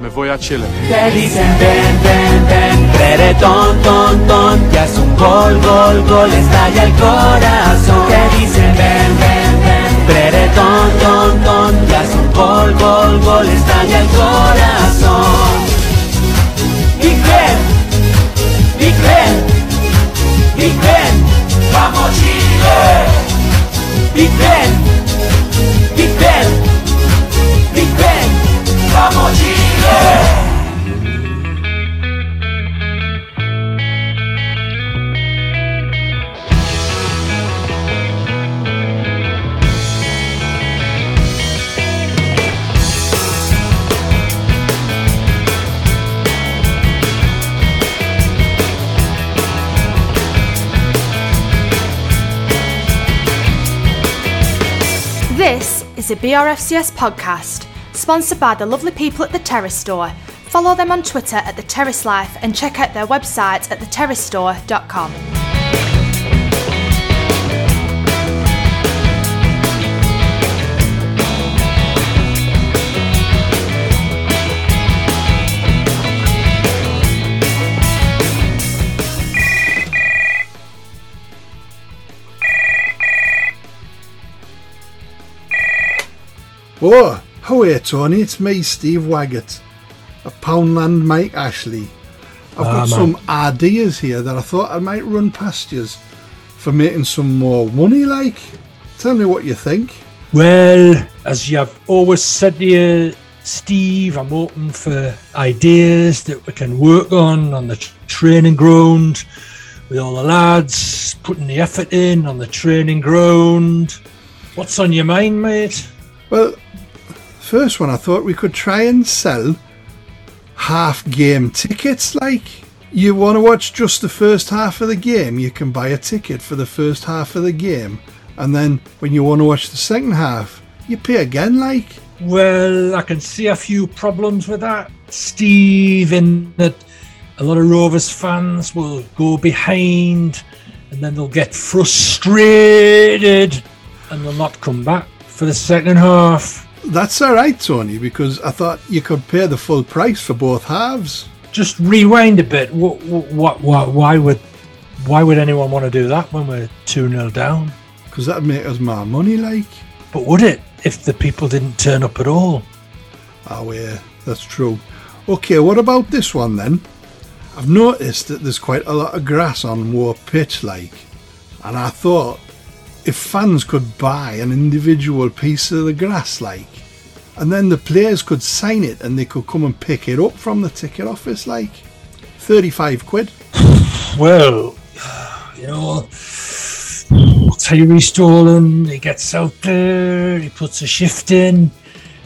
me voy a Chile. Te dicen ven, ven, ven, Prere, ton, ton, ya es un gol, gol, gol, estalla el corazón. Te dicen ven, ven, ven, Prere, ton, ton, ya es un gol, gol, gol, estalla el corazón. Y creen, y creen, y creen, vamos Chile. Y creen, a BRFCS podcast, sponsored by the lovely people at the Terrace Store. Follow them on Twitter at the Terrace Life and check out their website at theterracestore.com. Oh, how are you, Tony? It's me, Steve Waggott, a Poundland Mike Ashley. I've got Ah, man. some ideas here that I thought I might run past you for making some more money, like. Tell me what you think. Well, as you've always said to you, Steve, I'm open for ideas that we can work on on the training ground with all the lads putting the effort in on the training ground. What's on your mind, mate? Well, first one, I thought we could try and sell half game tickets. Like, you want to watch just the first half of the game, you can buy a ticket for the first half of the game. And then when you want to watch the second half, you pay again, like. Well, I can see a few problems with that, Steve, in that a lot of Rovers fans will go behind and then they'll get frustrated and they'll not come back for the second half. That's all right, Tony, because I thought you could pay the full price for both halves. Just rewind a bit. What, what, what, why would why would anyone want to do that when we're 2 0 down? Because that'd make us more money, like. But would it if the people didn't turn up at all? Oh, yeah, that's true. Okay, what about this one then? I've noticed that there's quite a lot of grass on Moor Pitch, like, and I thought if fans could buy an individual piece of the grass, like, and then the players could sign it and they could come and pick it up from the ticket office, like, 35 quid. Well, you know, Tyrhys Dolan, he gets out there, he puts a shift in,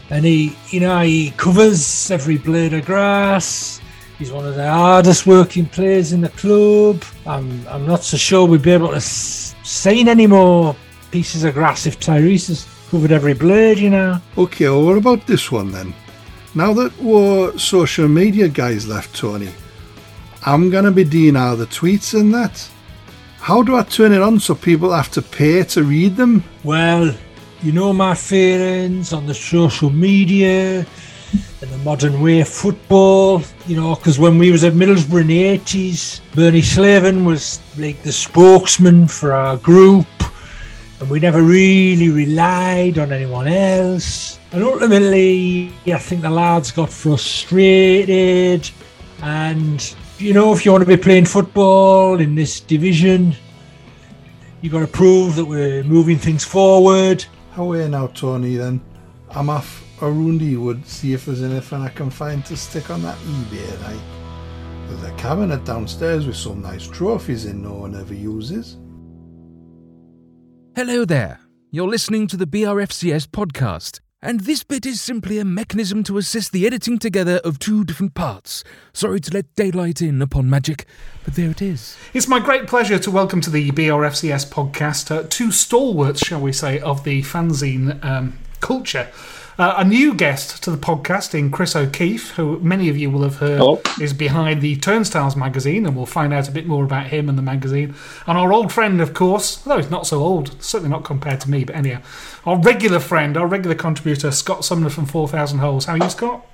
and he, you know, he covers every blade of grass. He's one of the hardest working players in the club. I'm, I'm not so sure we'd be able to s- sign any more pieces of grass if Tyrhys has covered every blade, you know. Okay, well, what about this one then? Now that we're social media guys left, Tony, I'm gonna be doing all the tweets and that. How do I turn it on so people have to pay to read them? Well, you know my feelings on the social media and the modern way of football, you know, because when we was at Middlesbrough in the 80s, Bernie Slaven was like the spokesman for our group and we never really relied on anyone else. And ultimately, I think the lads got frustrated and you know, if you want to be playing football in this division, you've got to prove that we're moving things forward. How are you now, Tony? Then I'm off around Ewood, see if there's anything I can find to stick on that eBay. Like, there's a cabinet downstairs with some nice trophies in no one ever uses. Hello there. You're listening to the BRFCS podcast, and this bit is simply a mechanism to assist the editing together of two different parts. Sorry to let daylight in upon magic, but there it is. It's my great pleasure to welcome to the BRFCS podcast uh, two stalwarts, shall we say, of the fanzine um, culture. Uh, a new guest to the podcast in Chris O'Keefe, who many of you will have heard Hello. is behind the Turnstiles magazine, and we'll find out a bit more about him and the magazine. And our old friend, of course, although he's not so old, certainly not compared to me, but anyhow, our regular friend, our regular contributor, Scott Sumner from 4,000 Holes. How are you, Scott?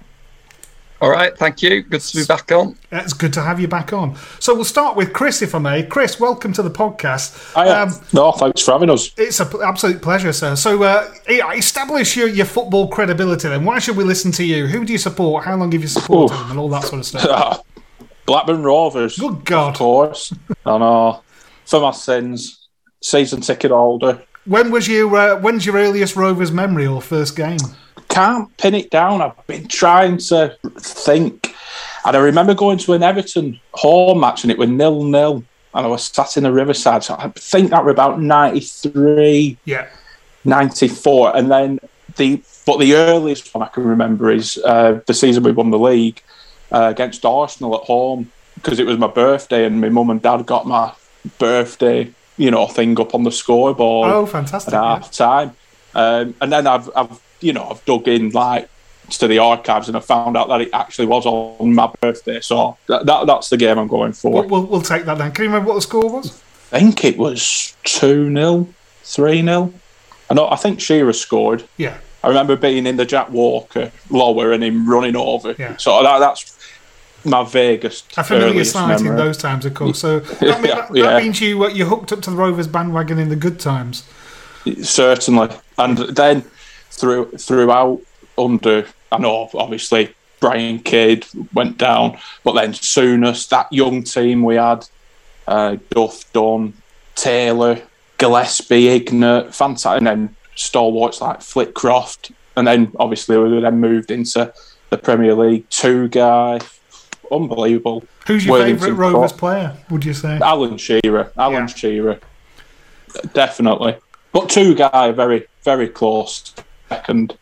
All right, thank you. Good to be back on. It's good to have you back on. So we'll start with Chris, if I may. Chris, welcome to the podcast. Hi, um, no, thanks for having us. It's an absolute pleasure, sir. So uh, establish your, your football credibility then. Why should we listen to you? Who do you support? How long have you supported them and all that sort of stuff? Blackburn Rovers. Good God. Of course. I know. For my sins. Season ticket holder. When was you? Uh, when's your earliest Rovers memory or first game? can't pin it down. I've been trying to think. And I remember going to an Everton home match and it was nil nil. And I was sat in the Riverside. So I think that were about 93, yeah. 94. And then the, but the earliest one I can remember is uh, the season we won the league uh, against Arsenal at home because it was my birthday and my mum and dad got my birthday, you know, thing up on the scoreboard. Oh, fantastic. At half time. Um, and then I've, I've you know, I've dug in like to the archives and I found out that it actually was on my birthday. So that, that that's the game I'm going for. We'll, we'll, we'll, take that then. Can you remember what the score was? I think it was 2 0, 3 0. I know, I think Shearer scored. Yeah. I remember being in the Jack Walker lower and him running over. Yeah. So that, that's my vaguest. Familiar sight in those times, of course. So that, yeah, that, yeah. that means you uh, you hooked up to the Rovers bandwagon in the good times. Certainly, and then through throughout under. I know obviously Brian Kidd went down, but then Souness, that young team we had, uh, Duff, Dunn, Taylor, Gillespie, Ignat, fantastic, and then stalwarts like Flitcroft, and then obviously we then moved into the Premier League. Tugay, unbelievable. Who's your favourite Rovers player? Would you say Alan Shearer? Alan yeah. Shearer, definitely. But Tugay, very very close second.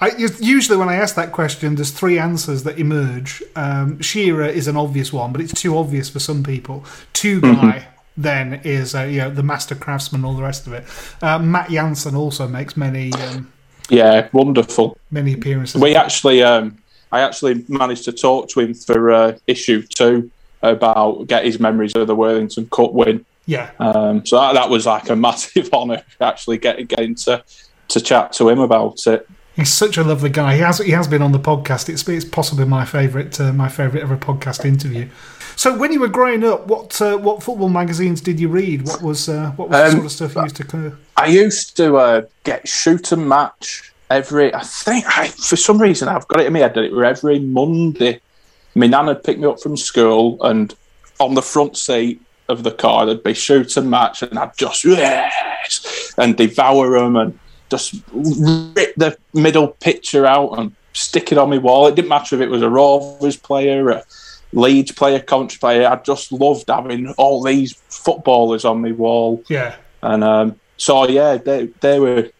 I, usually, when I ask that question, there's three answers that emerge. Um, Shearer is an obvious one, but it's too obvious for some people. Tugay mm-hmm. then is uh, you know the master craftsman, all the rest of it. Uh, Matt Jansen also makes many. Um, yeah, wonderful. Many appearances. We actually, um, I actually managed to talk to him for uh, issue two about get his memories of the Worthington Cup win. Yeah. Um, so that, that was like a massive honour actually getting getting to to chat to him about it. He's such a lovely guy. He has he has been on the podcast. It's, it's possibly my favourite uh, my favourite ever podcast interview. So when you were growing up, what uh, what football magazines did you read? What was uh, what was um, the sort of stuff you used to? I used to uh, get shoot and match every. I think I, for some reason I've got it in my head that it were every Monday. My nan would pick me up from school, and on the front seat of the car there'd be shoot and match, and I'd just yes and devour them and just rip the middle picture out and stick it on my wall. It didn't matter if it was a Rovers player, a Leeds player, country player. I just loved having all these footballers on my wall. Yeah. And um, so, yeah, they, they were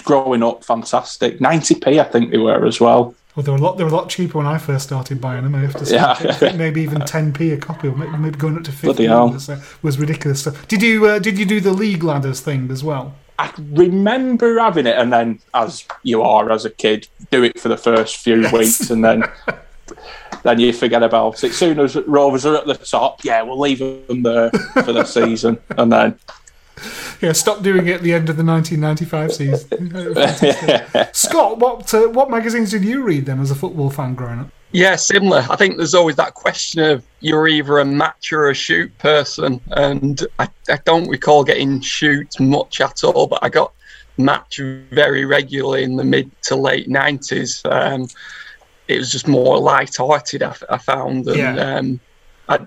growing up fantastic. 90p, I think they were as well. Well, they were a lot. They were a lot cheaper when I first started buying them. I have to say, yeah. maybe even 10p a copy, or maybe going up to 50 was, uh, was ridiculous. So, did you uh, did you do the league ladders thing as well? I remember having it, and then, as you are as a kid, do it for the first few yes. weeks, and then then you forget about it. Soon as Rovers are at the top, yeah, we'll leave them there for the season, and then yeah, stop doing it at the end of the 1995 season. Scott, what uh, what magazines did you read then as a football fan growing up? Yeah, similar. I think there's always that question of you're either a match or a shoot person, and I, I don't recall getting shoot much at all, but I got match very regularly in the mid to late 90s. Um, it was just more light-hearted, I, I found, and yeah. um,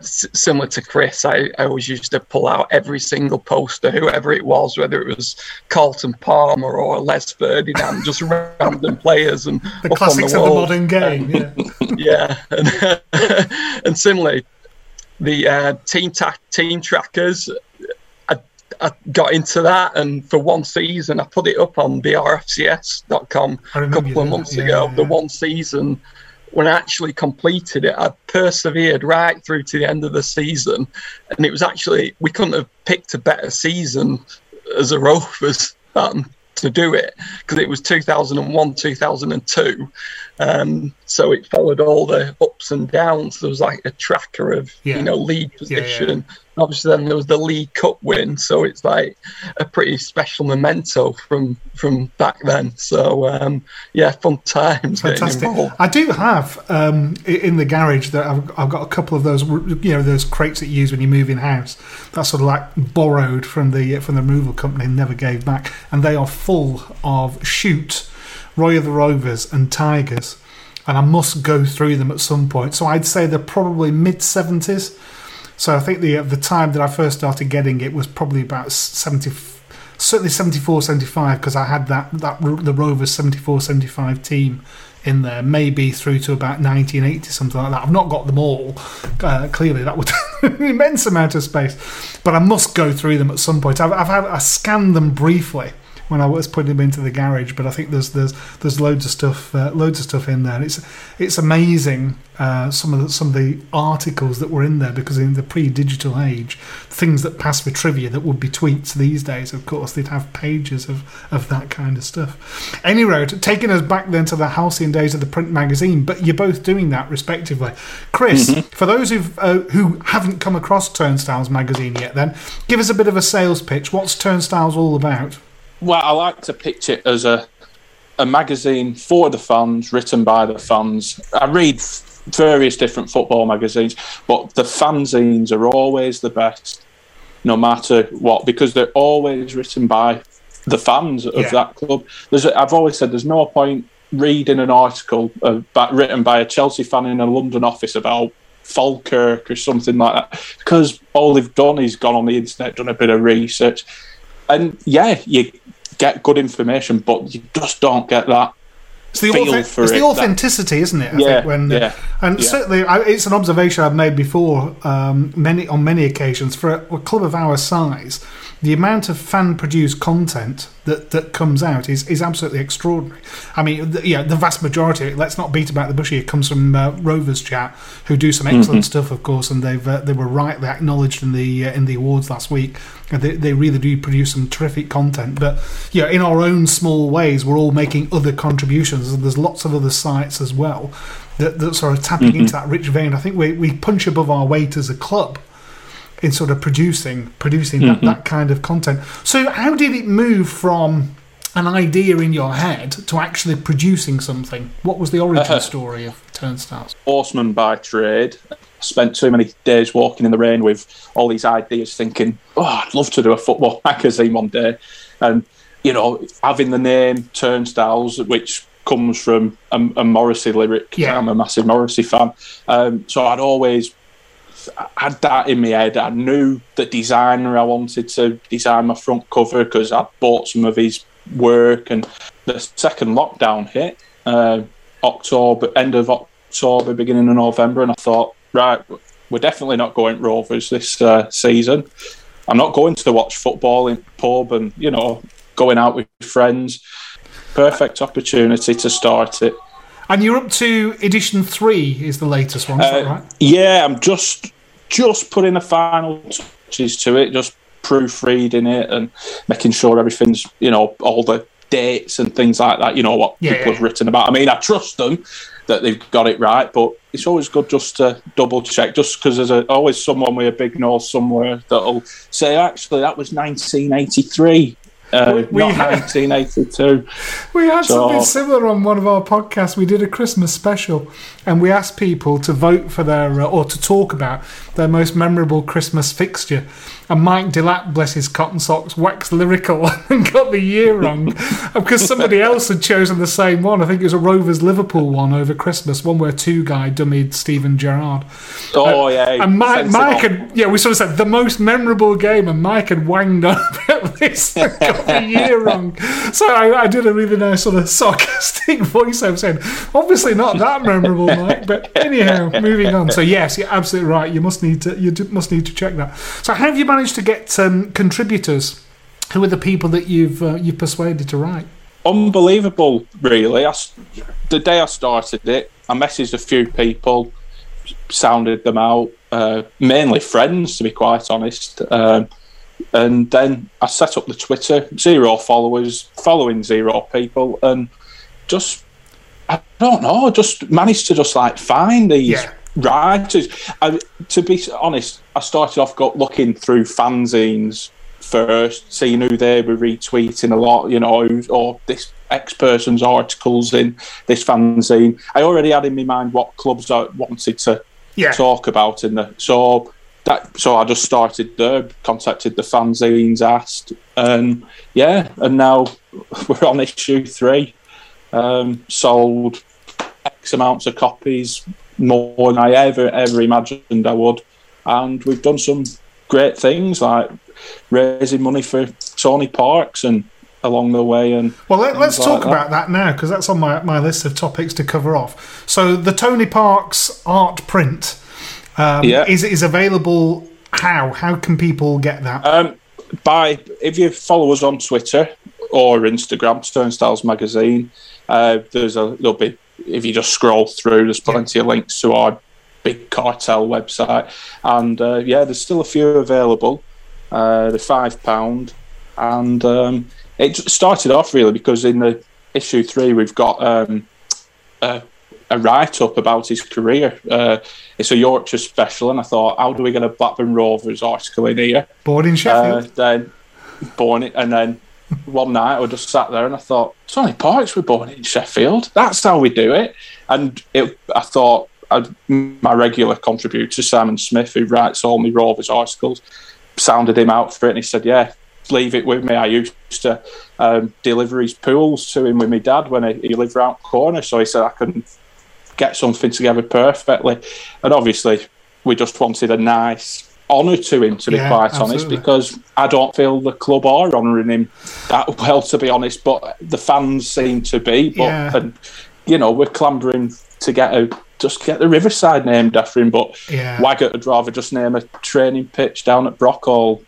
similar to Chris, I, I, always used to pull out every single poster, whoever it was, whether it was Carlton Palmer or Les Ferdinand, just random players and the classics the of the modern game. Yeah, yeah, and, and similarly, the uh, team ta- team trackers. I, I got into that, and for one season, I put it up on brfcs.com a couple of months yeah, ago. Yeah. The one season when I actually completed it, I persevered right through to the end of the season, and it was actually we couldn't have picked a better season as a Rovers um, to do it because it was 2001, 2002, Um, so it followed all the ups and downs. There was like a tracker of Yeah. you know league Yeah, yeah. position. Obviously, then there was the League Cup win, so it's like a pretty special memento from from back then. So um, yeah, fun times Fantastic. I do have um, in the garage that I've, I've got a couple of those, you know, those crates that you use when you move in house. That's sort of like borrowed from the from the removal company and never gave back, and they are full of shoot, Roy of the Rovers and Tigers, and I must go through them at some point. So I'd say they're probably mid seventies. So I think the the time that I first started getting it was probably about seventy. Certainly 74 75 because I had that, that the Rovers 74 75 team in there, maybe through to about 1980, something like that. I've not got them all. Uh, clearly, that would an immense amount of space, but I must go through them at some point. I've, I've had I scanned them briefly when I was putting them into the garage, but I think there's there's there's loads of stuff uh, loads of stuff in there. And it's it's amazing uh, some of the, some of the articles that were in there because in the pre-digital age, things that pass for trivia that would be tweets these days, of course, they'd have pages of, of that kind of stuff. Any road, taking us back then to the halcyon days of the print magazine, but you're both doing that respectively. Chris, for those who've, uh, who haven't come across Turnstiles magazine yet, then give us a bit of a sales pitch. What's Turnstiles all about? Well, I like to pitch it as a a magazine for the fans, written by the fans. I read various different football magazines, but the fanzines are always the best, no matter what, because they're always written by the fans of Yeah. that club. There's, I've always said there's no point reading an article about, written by a Chelsea fan in a London office about Falkirk or something like that, because all they've done is gone on the internet, done a bit of research, and yeah, you get good information, but you just don't get that It's the, feel authe- for it's it. the authenticity, isn't it? I Yeah, think when, yeah, and yeah. certainly I, it's an observation I've made before, um, many on many occasions. For a, a club of our size, the amount of fan-produced content that, that comes out is, is absolutely extraordinary. I mean, the, yeah, the vast majority. Let's not beat about the bush here. Comes from uh, Rovers chat, who do some excellent stuff, of course, and they've uh, they were rightly acknowledged in the uh, in the awards last week. They, they really do produce some terrific content. But yeah, in our own small ways, we're all making other contributions, and there's lots of other sites as well that, that sort of tapping mm-hmm. into that rich vein. I think we, we punch above our weight as a club in sort of producing producing that, mm-hmm. that kind of content. So how did it move from an idea in your head to actually producing something? What was the origin uh-huh. story of Turnstiles? horseman by trade. Spent too many days walking in the rain with all these ideas, thinking, "Oh, I'd love to do a football magazine one day," and you know, having the name Turnstiles, which comes from a, a Morrissey lyric. Yeah. I'm a massive Morrissey fan, um, so I'd always had that in my head. I knew the designer I wanted to design my front cover because I'd bought some of his work. And the second lockdown hit, uh, October, end of October, beginning of November, and I thought, right, we're definitely not going Rovers this uh, season. I'm not going to watch football in pub and you know going out with friends. Perfect opportunity to start it. And you're up to edition three is the latest one, is that Uh, right? Yeah, I'm just just putting the final touches to it, just proofreading it and making sure everything's you know all the dates and things like that. You know what Yeah, people yeah. have written about. I mean, I trust them that they've got it right, but it's always good just to double check, just because there's a, always someone with a big nose somewhere that'll say, actually, that was 1983. Uh, We- we- not 1982. We had So- something similar on one of our podcasts. We did a Christmas special, and we asked people to vote for their uh, or to talk about their most memorable Christmas fixture. And Mike Delapp, bless his cotton socks, waxed lyrical and got the year wrong because somebody else had chosen the same one. I think it was a Rovers Liverpool one over Christmas, one where Tugay dummied Steven Gerrard. Oh, yeah. And Mike. Mike had, yeah, we sort of said the most memorable game, and Mike had wanged on about this and got the year wrong. So I, I did a really nice sort of sarcastic voiceover saying, obviously not that memorable, Mike. But anyhow, moving on. So yes, you're absolutely right. You must need to, you must need to check that. So how have you managed to get um, contributors? Who are the people that you've uh, you've persuaded to write? unbelievable, really. I, the day I started it, I messaged a few people, sounded them out, uh, mainly friends, to be quite honest. Um, and then I set up the Twitter, zero followers, following zero people, and just I don't know, just managed to just like find these Yeah. Writers. I, to be honest, I started off got looking through fanzines first, seeing who they were retweeting a lot, you know, or this X person's articles in this fanzine. I already had in my mind what clubs I wanted to Yeah. talk about in the so that so I just started there, contacted the fanzines, asked, and yeah, and now we're on issue three. Um, sold X amounts of copies, more than I ever ever imagined I would, and we've done some great things like raising money for Tony Parkes and along the way and Well, let, let's things talk like about that now because that's on my, my list of topics to cover off. So, the Tony Parkes art print um, Yeah. is is available. How how can people get that? Um, by if you follow us on Twitter or Instagram, Turnstiles Magazine, uh, there's a there'll be if you just scroll through, there's plenty of links to our big cartel website, and uh, yeah, there's still a few available. Uh, they're five pound, and um, it started off really because in the issue three we've got um, a, a write up about his career. Uh, it's a Yorkshire special, and I thought, how do we get a Blackburn Rovers article in here? Born in Uh, Sheffield. then born it, and then one night I just sat there and I thought, Tony Parkes were born in Sheffield. That's how we do it. And it, I thought, i my regular contributor Simon Smith, who writes all my Rovers articles, sounded him out for it, and he said, "Yeah, leave it with me." I used to um, deliver his pools to him with my dad when he, he lived round the corner, so he said I can get something together perfectly. And obviously, we just wanted a nice honour to him, to be Yeah, quite honest, because I don't feel the club are honouring him that well, to be honest. But the fans seem to be. But Yeah. and you know, we're clambering to get a just get the Riverside named after him. But Yeah. Waggott would rather just name a training pitch down at Brockhall.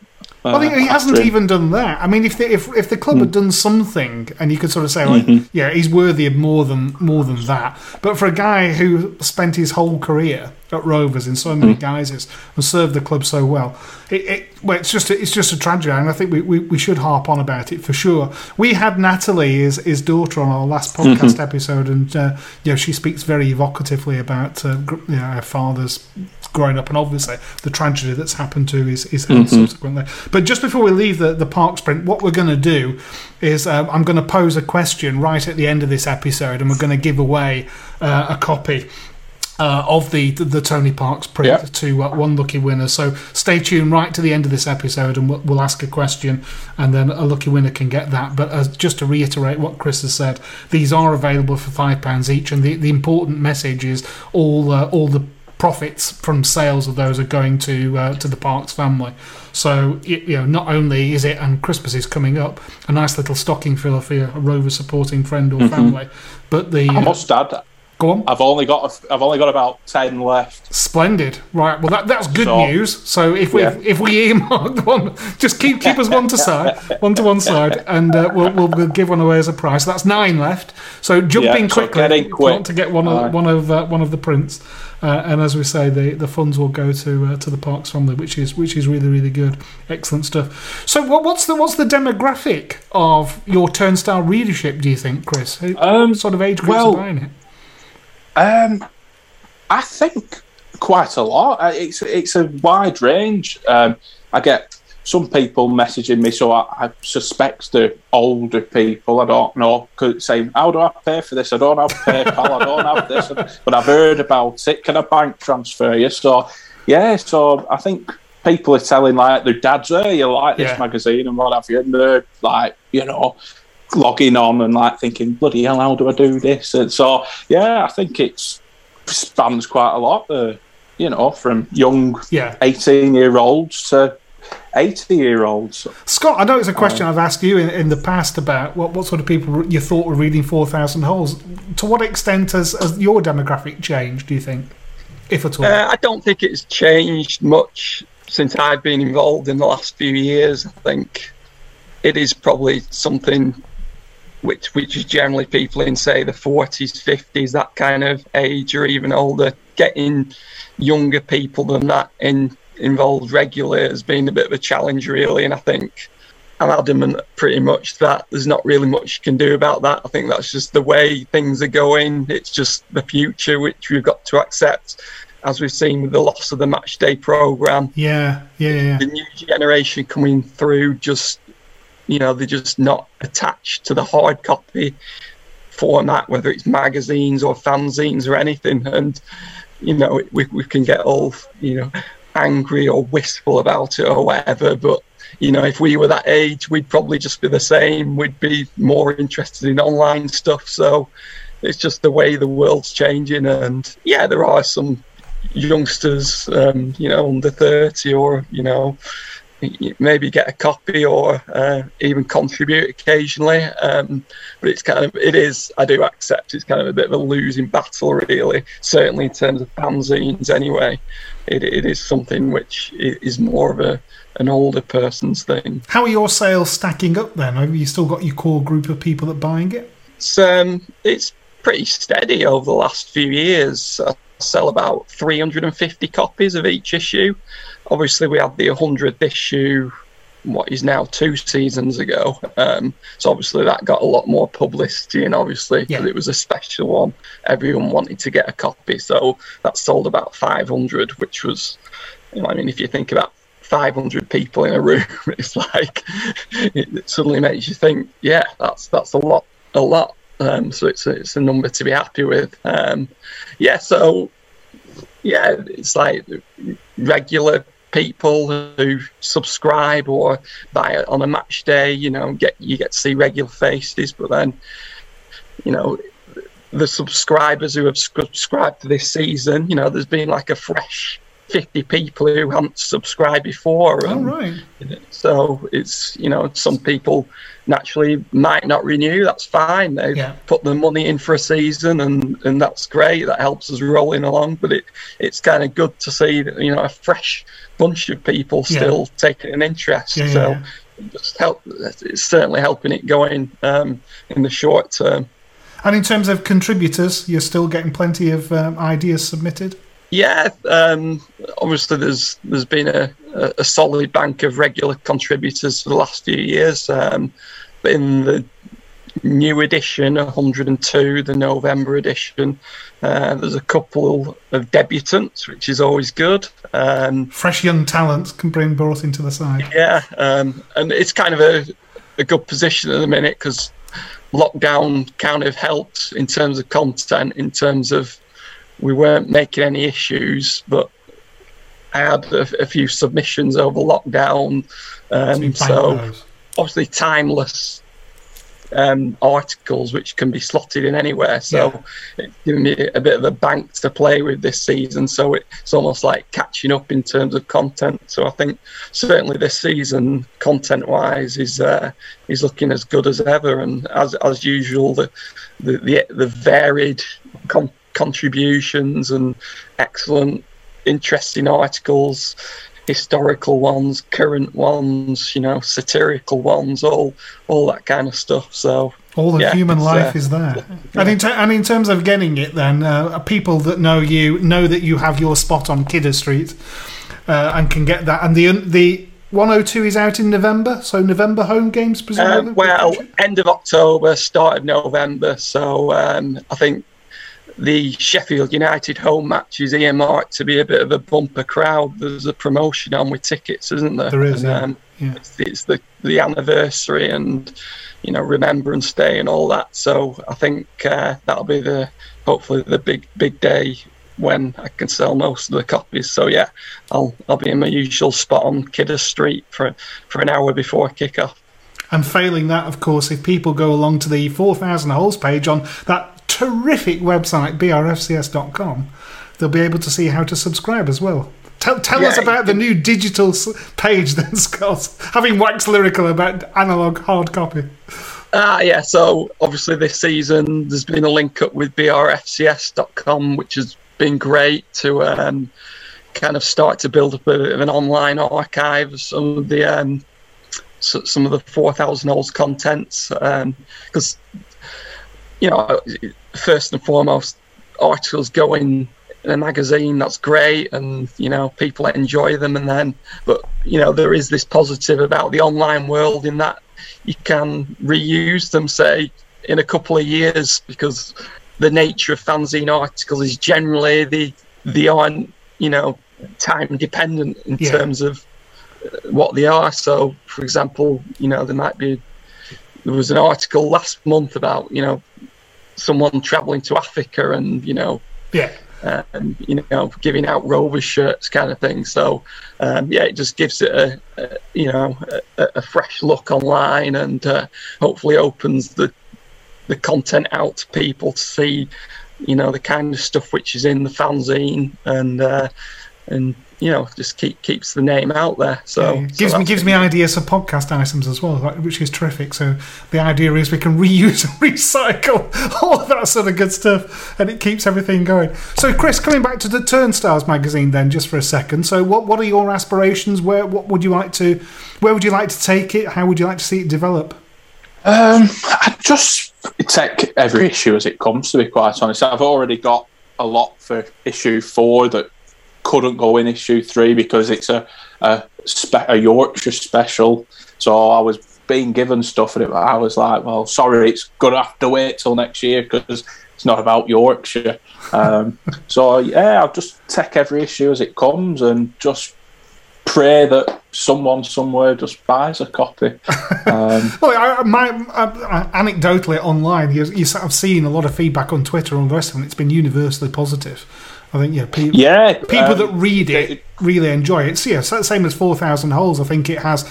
Well, he, uh, he hasn't even done that. I mean, if the, if if the club Hmm. had done something, and you could sort of say, like, Mm-hmm. yeah, he's worthy of more than more than that. But for a guy who spent his whole career at Rovers in so many Hmm. guises and served the club so well, it, it well, it's just a, it's just a tragedy, and I think we, we, we should harp on about it for sure. We had Natalie, his his daughter, on our last Mm-hmm. podcast episode, and uh, you know she speaks very evocatively about uh, you know, her father's growing up, and obviously the tragedy that's happened to his, his health subsequently. But just before we leave the, the Parkes print, what we're going to do is um, I'm going to pose a question right at the end of this episode, and we're going to give away uh, a copy. Uh, of the, the the Tony Parkes print Yeah. to uh, one lucky winner. So stay tuned right to the end of this episode, and we'll, we'll ask a question, and then a lucky winner can get that. But uh, just to reiterate what Chris has said, these are available for five pounds each, and the, the important message is all uh, all the profits from sales of those are going to uh, to the Parkes family. So y- you know, not only is it, and Christmas is coming up, a nice little stocking filler for your Rover supporting friend or family, but the I must add, go on. I've only got a, I've only got about ten left. Splendid. Right. Well, that, that's good So- news. So if we Yeah. if we earmark one, just keep keep us one to side, one to one side, and uh, we'll, we'll give one away as a prize. That's nine left. So jump Yeah, in so quickly get if you quick. want to get one of Aye. one of uh, one of the prints. Uh, and as we say, the, the funds will go to uh, to the Parkes family, which is which is really really good, excellent stuff. So what, what's the what's the demographic of your turnstile readership? Do you think, Chris? Who, Um, sort of age groups well, are buying it? Um, I think quite a lot. Uh, It's it's a wide range. Um, I get some people messaging me, so I, I suspect they're older people. I don't know, saying, "How do I pay for this? I don't have PayPal. I don't have this, but I've heard about it. Can I bank transfer you?" So, yeah. So I think people are telling like their dads, "Hey, you like this Yeah. magazine and what have you?" And they're like, you know. Logging on and like thinking, bloody hell, how do I do this? And so, yeah, I think it spans quite a lot. Uh, you know, from young Yeah. eighteen-year-olds to eighty-year-olds. Scott, I know it's a question I've asked you in, in the past about what, what sort of people you thought were reading 4,000 holes. To what extent has, has your demographic changed, do you think? If at all? Uh, I don't think it's changed much since I've been involved in the last few years. I think it is probably something which which is generally people in say the 40s, 50s, that kind of age or even older. Getting younger people than that in involved regularly has been a bit of a challenge, really. And I think I'm adamant pretty much that there's not really much you can do about that. I think that's just the way things are going. It's just the future which we've got to accept, as we've seen with the loss of the match day program. Yeah, yeah, yeah. The new generation coming through just, you know, they're just not attached to the hard copy format, whether it's magazines or fanzines or anything. And, you know, we, we can get all, you know, angry or wistful about it or whatever, but you know, if we were that age, we'd probably just be the same. We'd be more interested in online stuff. So it's just the way the world's changing. And yeah, there are some youngsters, um, you know, under 30 or, you know, maybe get a copy or uh, even contribute occasionally. Um, but it's kind of, it is, I do accept it's kind of a bit of a losing battle, really, certainly in terms of fanzines anyway. It, it is something which is more of a, an older person's thing. How are your sales stacking up then? Have you still got your core group of people that buying it? It's, um, it's pretty steady over the last few years. I sell about 350 copies of each issue. Obviously, we had the 100th issue, what is now two seasons ago. Um, so obviously that got a lot more publicity, and obviously yeah. it was a special one, everyone wanted to get a copy. So that sold about 500, which was, you know, I mean, if you think about 500 people in a room, it's like it suddenly makes you think, yeah, that's that's a lot, a lot. Um, so it's a, it's a number to be happy with. Um, yeah, so yeah, it's like regular people who subscribe or buy it on a match day. You know, get you get to see regular faces, but then you know the subscribers who have subscribed to this season, you know, there's been like a fresh 50 people who haven't subscribed before. Oh, right. So it's, you know, some people naturally might not renew. That's fine. They yeah. put the money in for a season and, and that's great. That helps us rolling along. But it it's kind of good to see, that, you know, a fresh bunch of people still yeah. taking an interest. Yeah, so just help, it's certainly helping it going um, in the short term. And in terms of contributors, you're still getting plenty of um, ideas submitted? Yeah, um, obviously there's there's been a, a, solid bank of regular contributors for the last few years. Um, in the new edition, 102, the November edition, uh, there's a couple of debutants, which is always good. Um, Fresh young talents can bring both into the side. Yeah, um, and it's kind of a, a good position at the minute because lockdown kind of helped in terms of content, in terms of we weren't making any issues, but I had a, a few submissions over lockdown. Um, so those. obviously timeless um, articles which can be slotted in anywhere. So yeah. it's given me a bit of a bank to play with this season. So it's almost like catching up in terms of content. So I think certainly this season, content wise, is uh, is looking as good as ever. And as as usual, the the the, the varied content contributions and excellent, interesting articles, historical ones, current ones, you know, satirical ones, all all that kind of stuff. So all the yeah, human life uh, is there. Yeah. And, in ter- and in terms of getting it, then uh, people that know you know that you have your spot on Kidder Street uh, and can get that. And the the 102 is out in November, so November home games, presumably. Uh, well, end of October, start of November. So um, I think the Sheffield United home match is earmarked to be a bit of a bumper crowd. There's a promotion on with tickets, isn't there? There is. And, yeah. Um, yeah. It's, it's, the the anniversary and you know Remembrance Day and all that. So I think uh, that'll be the hopefully the big big day when I can sell most of the copies. So yeah, I'll I'll be in my usual spot on Kidder Street for for an hour before kick off. And failing that, of course, if people go along to the 4,000 holes page on that terrific website, brfcs.com, they'll be able to see how to subscribe as well. Tell, tell yeah, us about the new digital page then, Scott, having waxed lyrical about analog hard copy. Ah, uh, yeah. So obviously this season there's been a link up with brfcs.com, which has been great to um, kind of start to build up a an online archive of some of the um, some of the 4,000 Holes contents because um, you know, first and foremost, articles going in a magazine, that's great, and you know people enjoy them. And then, but you know there is this positive about the online world in that you can reuse them, say in a couple of years, because the nature of fanzine articles is generally the they aren't you know time dependent in Yeah. terms of what they are. So, for example, you know there might be there was an article last month about you know someone traveling to Africa and you know Yeah. um, you know, giving out rover shirts kind of thing. So, um, yeah, it just gives it a, a you know, a, a fresh look online and uh, hopefully opens the the content out to people to see, you know, the kind of stuff which is in the fanzine and uh, and you know, just keep keeps the name out there. So, Yeah, so gives me gives me ideas for podcast items as well, which is terrific. So the idea is we can reuse and recycle all that sort of good stuff, and it keeps everything going. So, Chris, coming back to the Turnstiles magazine, then just for a second. So, what what are your aspirations? Where what would you like to? Where would you like to take it? How would you like to see it develop? Um, I just take every issue as it comes. To be quite honest, I've already got a lot for issue four that couldn't go in issue three because it's a a, spe- a Yorkshire special. So I was being given stuff, and it, I was like, "Well, sorry, it's gonna have to wait till next year because it's not about Yorkshire." Um, so yeah, I'll just take every issue as it comes and just pray that someone somewhere just buys a copy. Um, Well, I, my uh, anecdotally online, you, you, I've seen a lot of feedback on Twitter and the rest of it. It's been universally positive. I think yeah, people yeah, people um, that read it really enjoy it. So, yeah, same as Four Thousand Holes. I think it has.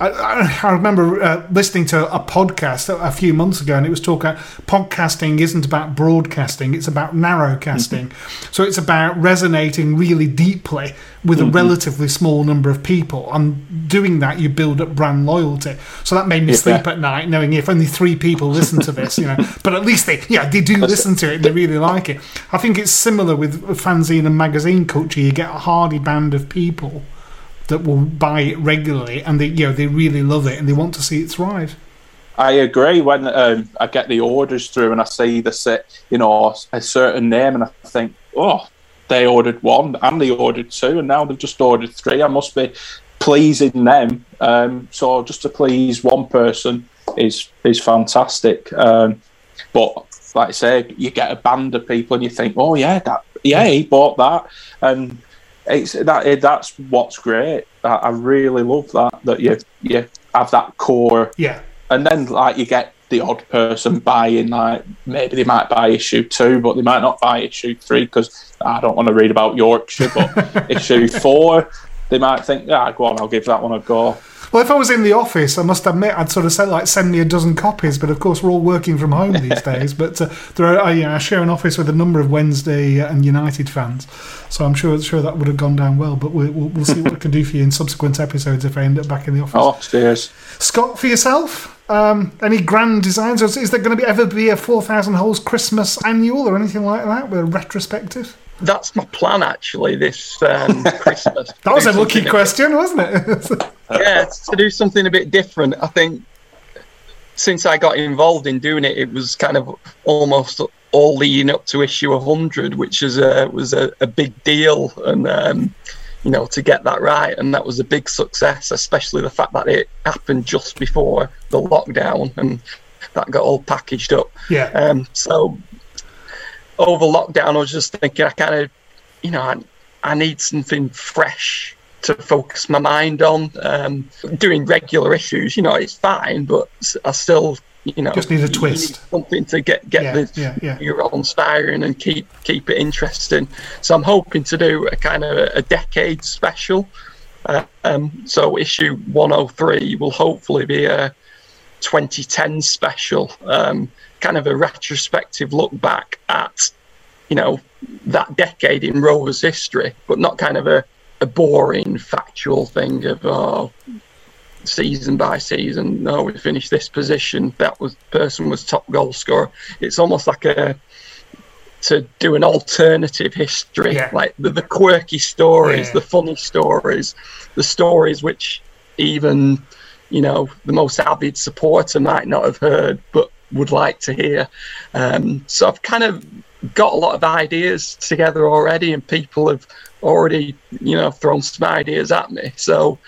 I, I, remember uh, listening to a podcast a, a few months ago, and it was talking. Uh, podcasting isn't about broadcasting; it's about narrowcasting. Mm-hmm. So it's about resonating really deeply with a mm-hmm. relatively small number of people. And doing that, you build up brand loyalty. So that made me Yeah. sleep at night, knowing if only three people listen to this, you know. But at least they, yeah, they do listen to it and they really like it. I think it's similar with fanzine and magazine culture. You get a hardy band of people that will buy it regularly, and they, you know, they really love it and they want to see it thrive. I agree. When um, I get the orders through and I see the set, you know, a certain name, and I think, oh, they ordered one and they ordered two, and now they've just ordered three. I must be pleasing them. Um, so just to please one person is is fantastic. Um, but like I say, you get a band of people, and you think, oh yeah, that yeah, he bought that, and it's that eh, that's what's great. I, I really love that that you you have that core. Yeah, and then like you get the odd person buying like maybe they might buy issue two but they might not buy issue three because i don't want to read about yorkshire but issue four they might think yeah go on i'll give that one a go Well, if I was in the office, I must admit I'd sort of say like send me a dozen copies. But of course, we're all working from home these days. But uh, there are, I, you know, I share an office with a number of Wednesday and United fans, so I'm sure sure that would have gone down well. But we'll, we'll, we'll see what we can do for you in subsequent episodes if I end up back in the office. oh cheers Scott, for yourself, um, any grand designs? Or is, there going to be ever be a four thousand holes Christmas annual or anything like that with a retrospective? That's my plan actually. This um, Christmas. That was a lucky question, wasn't it? yeah, to do something a bit different. I think since I got involved in doing it, it was kind of almost all leading up to issue 100, which is a, was a, a big deal, and um, you know to get that right, and that was a big success, especially the fact that it happened just before the lockdown, and that got all packaged up. yeah. Um, so over lockdown, I was just thinking, I kind of, you know, I, I need something fresh to focus my mind on. Um, doing regular issues, you know, it's fine, but I still, you know, Just need a twist. something to get get Yeah, the yeah, yeah. inspiring and keep keep it interesting. So I'm hoping to do a kind of a, decade special. Uh, um, so issue 103 will hopefully be a 2010 special, um, kind of a retrospective look back at, you know, that decade in Rovers history, but not kind of a, a boring factual thing of, oh, season by season, no, we finished this position, that was person was top goal scorer. It's almost like a, to do an alternative history, Yeah. like the, the quirky stories, Yeah. the funny stories, the stories which even you know the most avid supporter might not have heard, but would like to hear. Um, so I've kind of got a lot of ideas together already, and people have already, you know, thrown some ideas at me. So,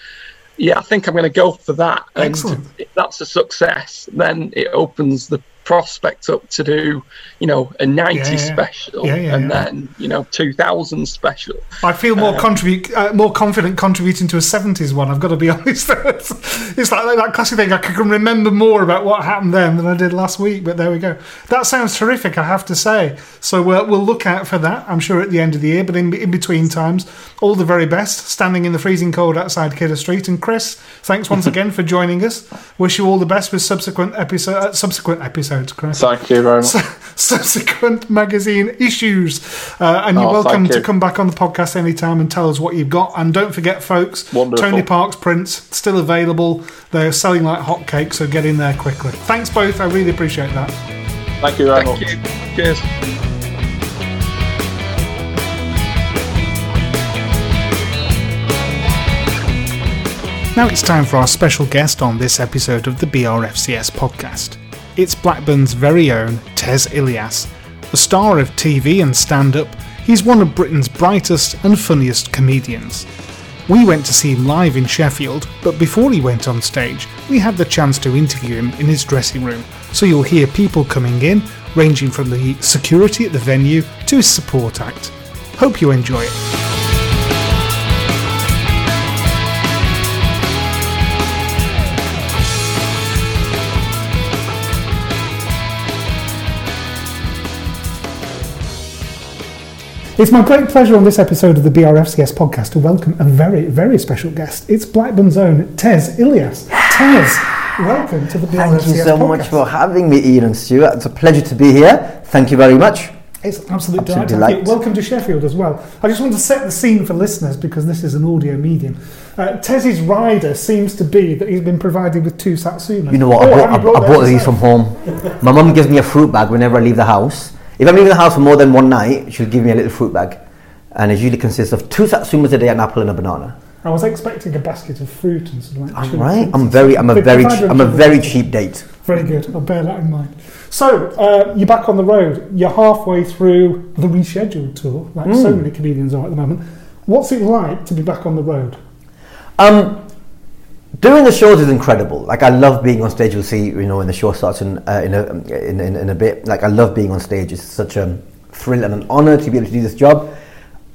yeah, I think I'm going to go for that. And Excellent. if that's a success, then it opens the prospect up to do, you know, a 90 Yeah, yeah. special Yeah, and then, you know, 2000 special. I feel more contribute, uh, more confident contributing to a seventies one. I've got to be honest. it's it's like, like that classic thing. I can remember more about what happened then than I did last week. But there we go. That sounds terrific. I have to say. So uh, we'll look out for that. I'm sure at the end of the year. But in, in between times, all the very best. Standing in the freezing cold outside Kidder Street. And Chris, thanks once again for joining us. Wish you all the best with subsequent episode, uh, subsequent episodes. Chris Thank you very much. subsequent magazine issues. Uh, and you're Oh, welcome thank to come back on the podcast anytime and tell us what you've got. And don't forget, folks, Wonderful. Tony Parkes prints still available. They're selling like hotcakes, so get in there quickly. Thanks both. I really appreciate that. Thank you very Thank much. you. Cheers. Now it's time for our special guest on this episode of the BRFCS podcast. It's Blackburn's very own Tez Ilyas. A star of TV and stand up, he's one of Britain's brightest and funniest comedians. We went to see him live in Sheffield, but before he went on stage, we had the chance to interview him in his dressing room, so you'll hear people coming in, ranging from the security at the venue to his support act. Hope you enjoy it. It's my great pleasure on this episode of the BRFCS podcast to welcome a very, very special guest. It's Blackburn's own Tez Ilyas. Tez, welcome to the BRFCS podcast. Thank you so podcast. much for having me, Ian and Stuart. It's a pleasure to be here. Thank you very much. It's an absolute, Absolute delight. delight. Welcome to Sheffield as well. I just want to set the scene for listeners because this is an audio medium. Uh, Tez's rider seems to be that he's been provided with two Satsuma. You know what? Oh, I have you bought, I, I that bought these from home. My mum gives me a fruit bag whenever I leave the house. If I'm leaving the house for more than one night, she'll give me a little fruit bag. And it usually consists of two satsumas a day, an apple and a banana. I was expecting a basket of fruit and sort of like. I'm right. I'm very. I'm a very, I'm a very cheap date. Very good. I'll bear that in mind. So uh, you're back on the road. You're halfway through the rescheduled tour, like so Hmm. many comedians are at the moment. What's it like to be back on the road? Um, doing the shows is incredible. Like I love being on stage. You'll see, you know, when the show starts in uh, in, a, in, in in a bit. Like I love being on stage. It's such a thrill and an honour to be able to do this job.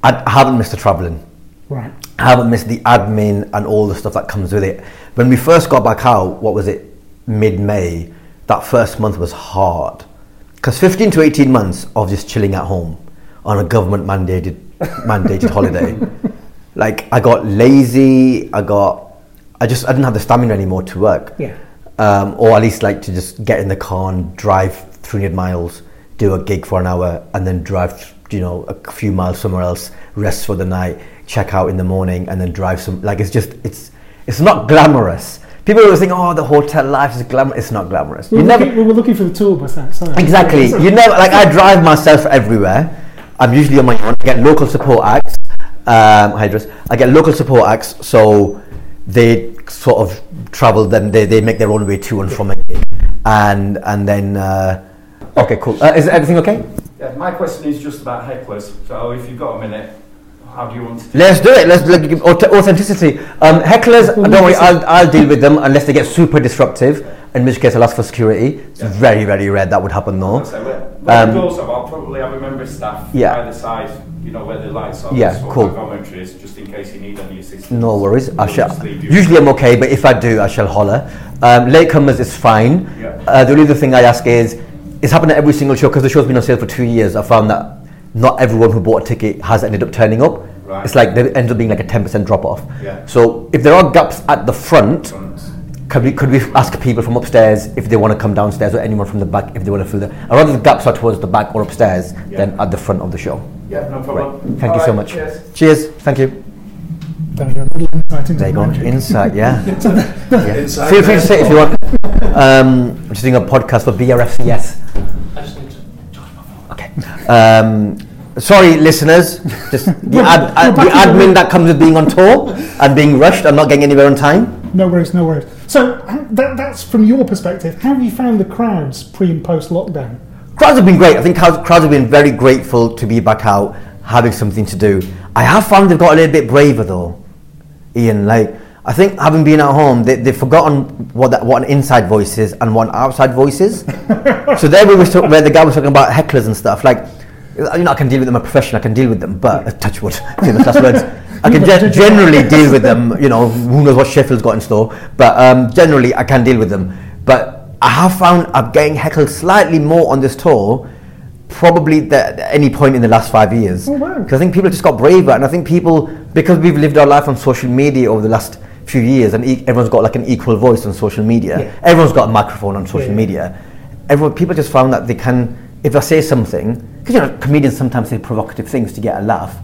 I, I haven't missed the travelling. Right. I haven't missed the admin and all the stuff that comes with it. When we first got back out, what was it, mid May, that first month was hard. Because 15 to 18 months of just chilling at home on a government mandated mandated holiday. Like I got lazy, I got I just I didn't have the stamina anymore to work. Yeah. Um, or at least like to just get in the car and drive 300 miles, do a gig for an hour, and then drive, you know, a few miles somewhere else, rest for the night, check out in the morning, and then drive some. Like it's just it's it's not glamorous. People always think, oh, the hotel life is glamorous. It's not glamorous. We You were, never looking, we were looking for the tour bus outside. exactly. You never like I drive myself everywhere. I'm usually on my own. I get local support acts. Um, hi, Idris. I get local support acts, so they sort of travel. Then they, they make their own way to and from a gig, and and then uh, okay, cool. Uh, is everything okay? Yeah, my question is just about hecklers. So if you've got a minute, how do you want to do Let's do it. Let's like, give authenticity. Um, hecklers, don't worry, I'll, I'll deal with them unless they get super disruptive. In which case, I'll ask for security. It's very, very rare that would happen though. Where, where Um, goes, I'll probably have a member of staff Yeah. either side, you know, where the lights are. Yeah, cool. commentary is, just in case you need any assistance. No worries. I We'll shall. just leave you. Usually I'm okay, but if I do, I shall holler. Um, latecomers is fine. Yeah. Uh, the only other thing I ask is, it's happened at every single show because the show's been on sale for two years. I found that not everyone who bought a ticket has ended up turning up. Right. It's like there ends up being like a ten percent drop off. Yeah. So if there are gaps at the front, Front. Could we could we ask people from upstairs if they want to come downstairs or anyone from the back if they want to fill the? I'd rather the gaps are towards the back or upstairs Yeah. than at the front of the show. Yeah, no problem. Thank you All so much. cheers. Cheers. Thank you. There you go. Little insight into There the magic. Insight, yeah. yeah. Feel free to say if you want. Um, I'm just doing a podcast for BRFCS. Okay. Um, sorry, listeners. Just the, ad, ad, the admin that comes with being on tour and being rushed and not getting anywhere on time. No worries, no worries. So uh, that, that's from your perspective. How have you found the crowds pre and post lockdown? crowds have been great. I think crowds, crowds have been very grateful to be back out, having something to do. I have found they've got a little bit braver though, Ian. Like I think having been at home, they, they've forgotten what that, what an inside voice is and what an outside voice is. so there we were talking, where the guy was talking about hecklers and stuff. Like you know, I can deal with them. I'm a professional. I can deal with them. But uh, touch wood, last words. I can ge- generally deal with them. You know, who knows what Sheffield's got in store. But um, generally, I can deal with them. But I have found I'm getting heckled slightly more on this tour, probably at any point in the last five years. Oh, wow. Because I think people just got braver, and I think people, because we've lived our life on social media over the last few years, and e- everyone's got like an equal voice on social media. Yeah. Everyone's got a microphone on social Yeah. media. Everyone, people just found that they can, if I say something, because you know, comedians sometimes say provocative things to get a laugh.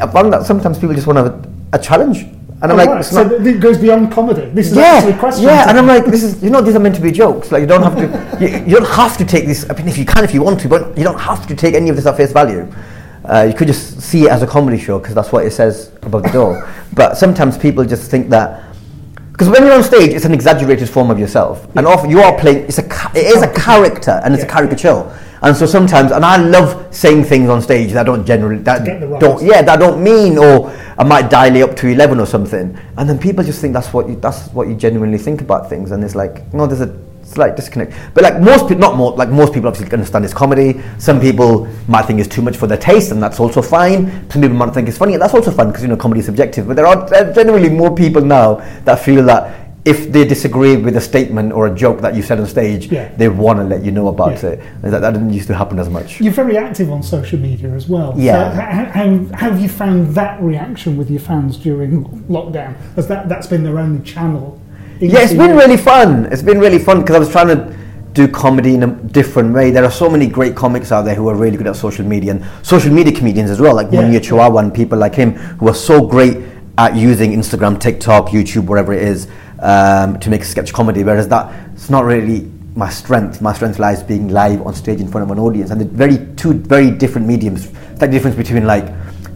I found that sometimes people just want a, a challenge, and I'm Oh, like, right. so not- it goes beyond comedy. This is actually a question. yeah, and I'm like, this is you know these are meant to be jokes. Like you don't have to, you, you don't have to take this. I mean, if you can, if you want to, but you don't have to take any of this at face value. Uh, you could just see it as a comedy show because that's what it says above the door. but sometimes people just think that because when you're on stage, it's an exaggerated form of yourself, and often you are playing. It's a it is a character, and it's a caricature. And so sometimes, and I love saying things on stage that don't generally that get the rise. don't yeah that don't mean, or I might dial it up to eleven or something, and then people just think that's what you, that's what you genuinely think about things, and it's like no, there's a slight disconnect. But like most people, not more like most people obviously understand it's comedy. Some people might think it's too much for their taste, and that's also fine. Some people might think it's funny, and that's also fun because you know comedy is subjective. But there are generally more people now that feel that. If they disagree with a statement or a joke that you said on stage, Yeah. they want to let you know about Yeah. it. And that, that didn't used to happen as much. You're very active on social media as well. Yeah. So how have you found that reaction with your fans during lockdown? Has that that's been their only channel? Yeah, it's been really fun. It's been really fun because I was trying to do comedy in a different way. There are so many great comics out there who are really good at social media and social media comedians as well, like Yeah. Munya Chawawa and people like him who are so great at using Instagram, TikTok, YouTube, whatever it is, um, to make sketch comedy. Whereas that it's not really my strength. My strength lies being live on stage in front of an audience, and the very two very different mediums. It's like the difference between like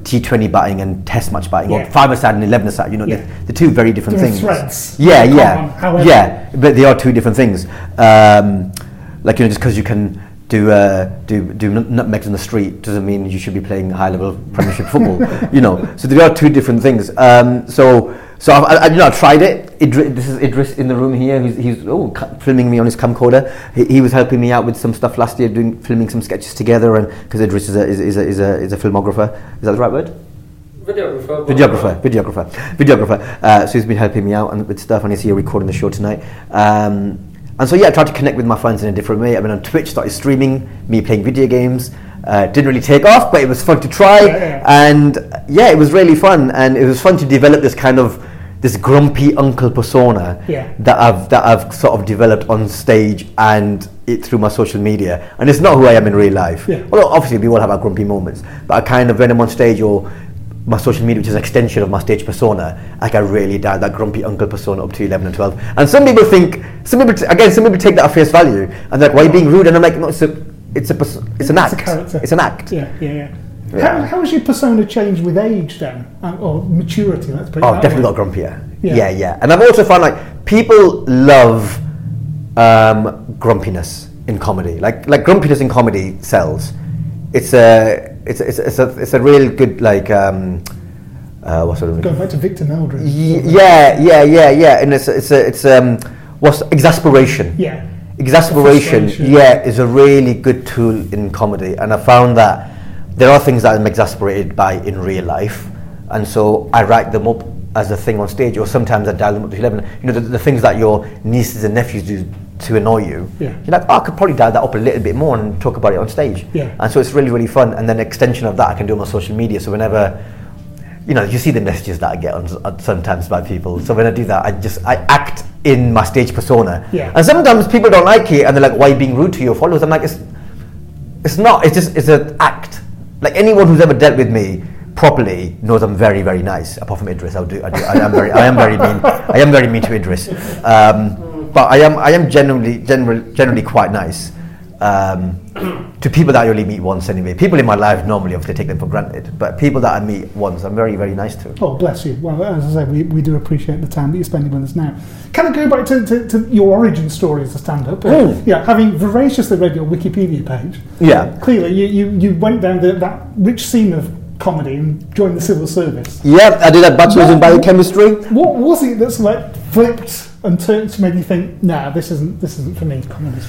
T20 batting and Test match batting, or Yeah. five aside and eleven aside. You know, Yeah. they're, they're two very different Different things. Yeah, yeah, yeah. But they are two different things. Um, like you know, just because you can do uh, do do nutmegs in the street doesn't mean you should be playing high level Premiership football. You know, so there are two different things. Um, so so I, I, you know I tried it. Idri- this is Idris in the room here. He's, he's oh, filming me on his camcorder. He, he was helping me out with some stuff last year, doing filming some sketches together. And because Idris is a is, is, a, is a is a filmographer. Is that the right word? Videographer. videographer, videographer, videographer. Uh, so he's been helping me out and with stuff, and he's here recording the show tonight. Um, and so yeah, I tried to connect with my fans in a different way. I mean, on Twitch, started streaming me playing video games. Uh, didn't really take off, but it was fun to try, Yeah, yeah. and yeah, it was really fun, and it was fun to develop this kind of this grumpy uncle persona Yeah. that I've that I've sort of developed on stage and it through my social media. And it's not who I am in real life. Yeah. Although obviously we all have our grumpy moments, but I kind of when I'm on stage or my social media, which is an extension of my stage persona, like I really dial that grumpy uncle persona up to 11 and 12. And some people think, some people, t- again, some people take that at face value, and they're like, why are you being rude? And I'm like, no, it's a, it's a, pers- it's an It's a act. character. It's an act. Yeah, yeah, yeah. Yeah. How, how has your persona changed with age then, Um, or maturity? Let's put it Oh, definitely way. got grumpier. Yeah. Yeah. yeah, And I've also found like people love um, grumpiness in comedy. Like like grumpiness in comedy sells. It's a it's a, it's a, it's a, it's a real good like um, uh, what's sort of Going back to Victor Meldrew. Y- yeah yeah yeah yeah and it's it's a, it's um what's exasperation Yeah. exasperation yeah is a really good tool in comedy and i found that there are things that i'm exasperated by in real life and so i write them up as a thing on stage or sometimes i dial them up to 11 you know the, the things that your nieces and nephews do to annoy you Yeah. you're like oh, i could probably dial that up a little bit more and talk about it on stage Yeah. and so it's really really fun and then extension of that i can do on my social media so whenever you know, you see the messages that I get on, on uh, sometimes by people. So when I do that, I just I act in my stage persona. Yeah. And sometimes people don't like it, and they're like, "Why are you being rude to your followers?" I'm like, "It's it's not. It's just it's an act. Like anyone who's ever dealt with me properly knows I'm very very nice. Apart from Idris, I'll do. I, do, I am very I am very mean. I am very mean to Idris. Um, but I am I am generally generally generally quite nice. Um, to people that I only meet once anyway. People in my life normally obviously take them for granted, but people that I meet once, I'm very very nice to. Oh, bless you. Well, as I say, we, we do appreciate the time that you're spending with us now. Can I go back to, to, to your origin story as a stand-up? Uh, Mm. Yeah, having voraciously read your Wikipedia page, Yeah. clearly you, you, you went down the, that rich seam of comedy and joined the civil service. Yeah, I did a bachelor's in biochemistry. What was it that's like flipped and turned to make you think, nah, this isn't this isn't for me, comedy?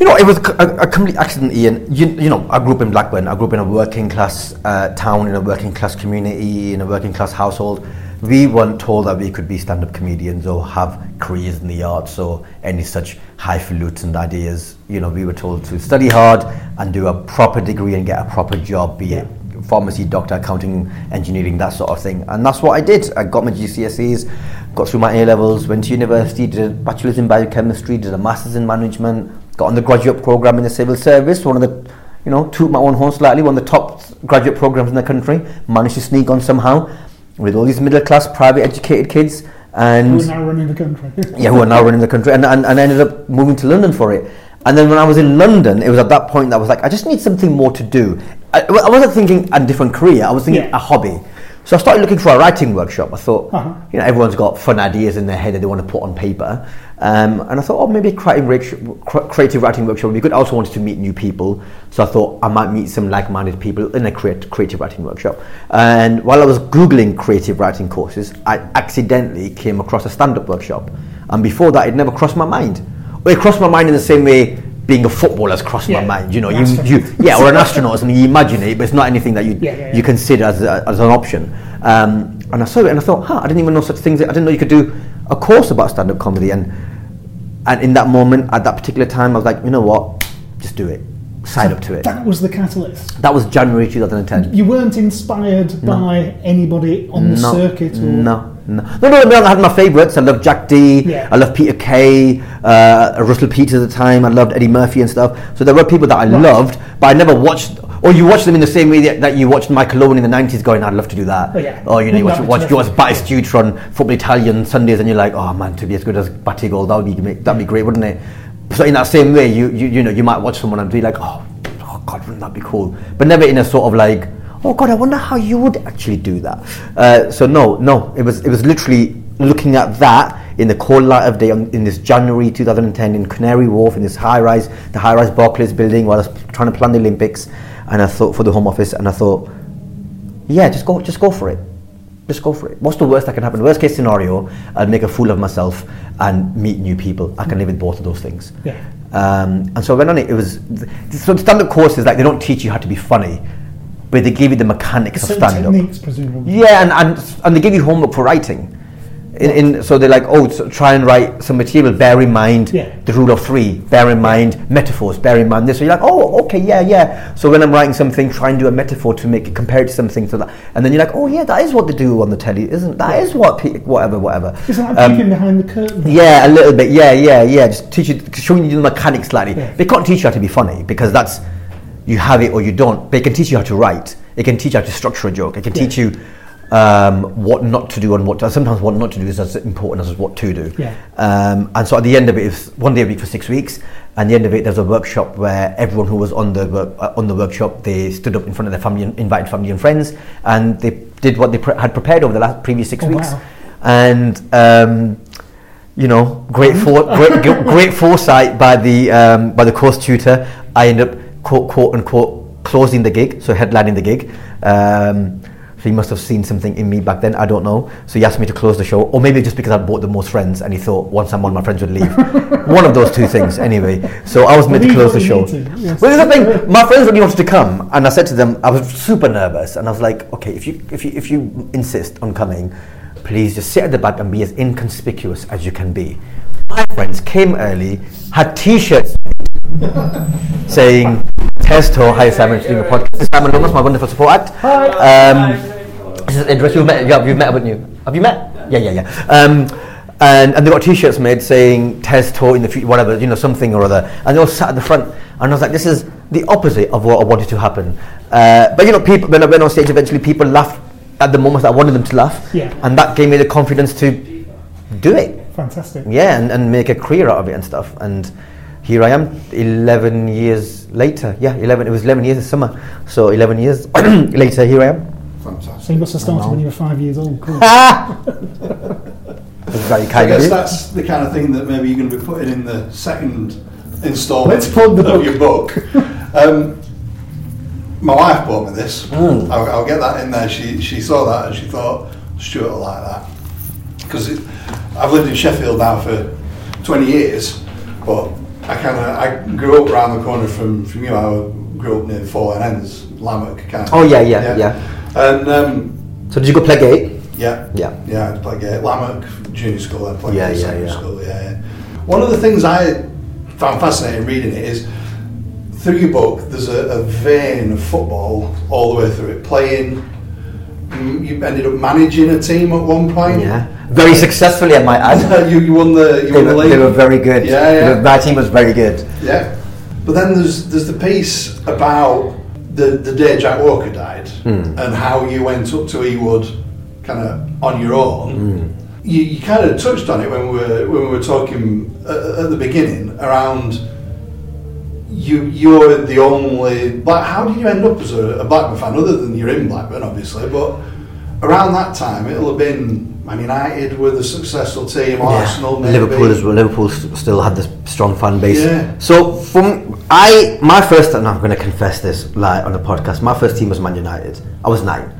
You know, it was a, a complete accident, Ian. You, you know, I grew up in Blackburn. I grew up in a working class uh, town, in a working class community, in a working class household. We weren't told that we could be stand up comedians or have careers in the arts or any such highfalutin ideas. You know, we were told to study hard and do a proper degree and get a proper job, be it pharmacy, doctor, accounting, engineering, that sort of thing. And that's what I did. I got my GCSEs, got through my A levels, went to university, did a bachelor's in biochemistry, did a master's in management, got on the graduate program in the civil service, one of the, you know, toot my own horn slightly, one of the top graduate programs in the country, managed to sneak on somehow with all these middle class, private educated kids. And Who are now running the country? yeah, who are now running the country, and, and, and I ended up moving to London for it. And then when I was in London, it was at that point that I was like, I just need something more to do. I, I wasn't thinking a different career, I was thinking Yeah. a hobby. So I started looking for a writing workshop. I thought, Uh-huh. you know, everyone's got fun ideas in their head that they want to put on paper. Um, and I thought, oh, maybe a creative, creative writing workshop would be good. I also wanted to meet new people. So I thought I might meet some like minded people in a creat- creative writing workshop. And while I was Googling creative writing courses, I accidentally came across a stand up workshop. And before that, it never crossed my mind. Well, it crossed my mind in the same way being a footballer has crossed Yeah, my mind. You know, you, you, yeah, or an astronaut, or something. You imagine it, but it's not anything that you Yeah, yeah, you consider as, a, as an option. Um, and I saw it and I thought, huh, I didn't even know such things. I didn't know you could do a course about stand-up comedy. And and in that moment, at that particular time, I was like, you know what, just do it. Sign up to it. That was the catalyst. That was January 2010. You weren't inspired by anybody on the no, circuit or no, no, no, no, no. I had my favourites. I loved Jack Dee Yeah. I loved Peter Kay. Uh, Russell Peters at the time. I loved Eddie Murphy and stuff. So there were people that I loved, but I never watched. Or you watch them in the same way that, that you watched Michael Owen in the nineties, going, "I'd love to do that." Oh, yeah. Or you know, you watch, watch, you watch on Football Italian Sundays, and you're like, "Oh man, to be as good as Batigol, that would be that'd be great, wouldn't it?" So in that same way, you you, you know, you might watch someone and be like, "Oh, oh God, wouldn't that be cool?" But never in a sort of like, "Oh God, I wonder how you would actually do that." Uh, so no, no, it was it was literally looking at that in the cold light of day on, in this January 2010 in Canary Wharf in this high rise, the high rise Barclays building, while I was trying to plan the Olympics, and I thought for the Home Office, and I thought, yeah, just go, just go for it. Just go for it. What's the worst that can happen? Worst case scenario, I'll make a fool of myself and meet new people. I can live with both of those things. Yeah. Um, and so I went on it. It was so stand-up courses like they don't teach you how to be funny, but they give you the mechanics of certain stand-up. techniques, presumably. Yeah, and, and and they give you homework for writing. In, in, so they're like, oh, so try and write some material. Bear in mind Yeah. the rule of three. Bear in mind metaphors. Bear in mind this. So you're like, oh, okay, yeah, yeah. So when I'm writing something, try and do a metaphor to make it compare it to something. So that, and then you're like, oh, yeah, that is what they do on the telly, isn't? That is what pe- whatever, whatever. Isn't that Um, behind the curtain? yeah, a little bit. Yeah, yeah, yeah. Just teach you, showing you the mechanics slightly. Yeah. They can't teach you how to be funny because that's you have it or you don't. They can teach you how to write. It can teach you how to structure a joke. It can Yeah. teach you um, what not to do and what. To, sometimes what not to do is as important as what to do. Yeah. Um, and so at the end of it, it's one day a week for six weeks. And the end of it, there's a workshop where everyone who was on the work, uh, on the workshop, they stood up in front of their family, and invited family and friends, and they did what they pre- had prepared over the last previous six Oh, weeks. wow. And um, you know, great for, great, great foresight by the um, by the course tutor. I ended up quote, quote unquote closing the gig, so headlining the gig. Um, so he must have seen something in me back then. I don't know. So he asked me to close the show, or maybe just because I bought the most friends, and he thought once I'm on, my friends would leave. One of those two things, anyway. So I was meant to close the show. to, yes. Well, here's the thing. My friends really wanted to come, and I said to them, I was super nervous, and I was like, okay, if you if you if you insist on coming, please just sit at the back and be as inconspicuous as you can be. My friends came early, had T-shirts saying "Testo." Hi, Simon. Doing a podcast. Simon Lomas, my wonderful support act. Hi. Um, this is Idris. You've met. Yeah, you've met, haven't you? Have you met? Yeah, yeah, yeah. Um, and, and they got T-shirts made saying "Testo" in the future, whatever, you know, something or other. And they all sat at the front, and I was like, this is the opposite of what I wanted to happen. Uh, but you know, people when I went on stage, eventually people laughed at the moments I wanted them to laugh, Yeah. and that gave me the confidence to do it. Fantastic. Yeah, and, and make a career out of it and stuff. And here I am, 11 years later. Yeah, 11. It was 11 years this summer. So 11 years later, here I am. Fantastic. So you must have started when you were five years old. Cool. That's very I kind of guess you. that's the kind of thing that maybe you're going to be putting in the second instalment Let's plug the of book. your book. um, my wife bought me this. Mm. I'll, I'll get that in there. She she saw that and she thought Stuart will like that because I've lived in Sheffield now for 20 years, but I kind of I grew up around the corner from from you. I grew up near Four Ends, Lammack kind of. Oh, yeah, yeah, yeah. And um, So did you go Pleckgate? yeah. Yeah. Yeah, I'd play gate. Lammack Junior School, I'd play Yeah, yeah, yeah. school, yeah, yeah. One of the things I found fascinating reading it is through your book, there's a, a vein of football all the way through it. Playing, mm, you ended up managing a team at one point. Yeah. Very successfully, I might add. you, you won the you They won the were, league. they were very good. Yeah, yeah. My team was very good. Yeah. But then there's there's the piece about the the day Jack Walker died Hmm. and how you went up to Ewood kind of on your own. Hmm. You, you kind of touched on it when we were when we were talking at, at the beginning around you you're the only black how did you end up as a, a Blackburn fan other than you're in Blackburn obviously but around that time it'll have been Man United with a successful team Arsenal. Liverpool as well. Liverpool still had this strong fan base. Yeah. So from I my first and I'm going to confess this like on the podcast. My first team was Man United. I was nine.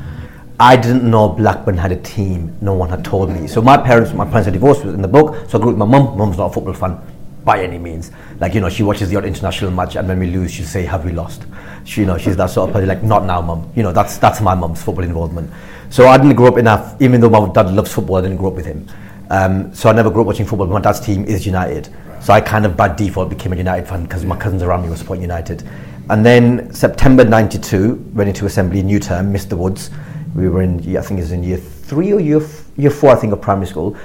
I didn't know Blackburn had a team. No one had told me. So my parents, my parents are divorced was in the book. So I grew up with my mum. Mum's not a football fan by any means. Like you know, she watches the odd international match, and when we lose, she'll say, "Have we lost?" She, you know, she's that sort of person. Like, not now, mum. You know, that's that's my mum's football involvement. So I didn't grow up enough. Even though my dad loves football, I didn't grow up with him. Um, so I never grew up watching football. My dad's team is United. So I kind of by default became a United fan because my cousins around me were supporting United. And then September '92, went into assembly, new term, Mr. Woods. We were in, I think it was in year three or year f- year four, I think, of primary school.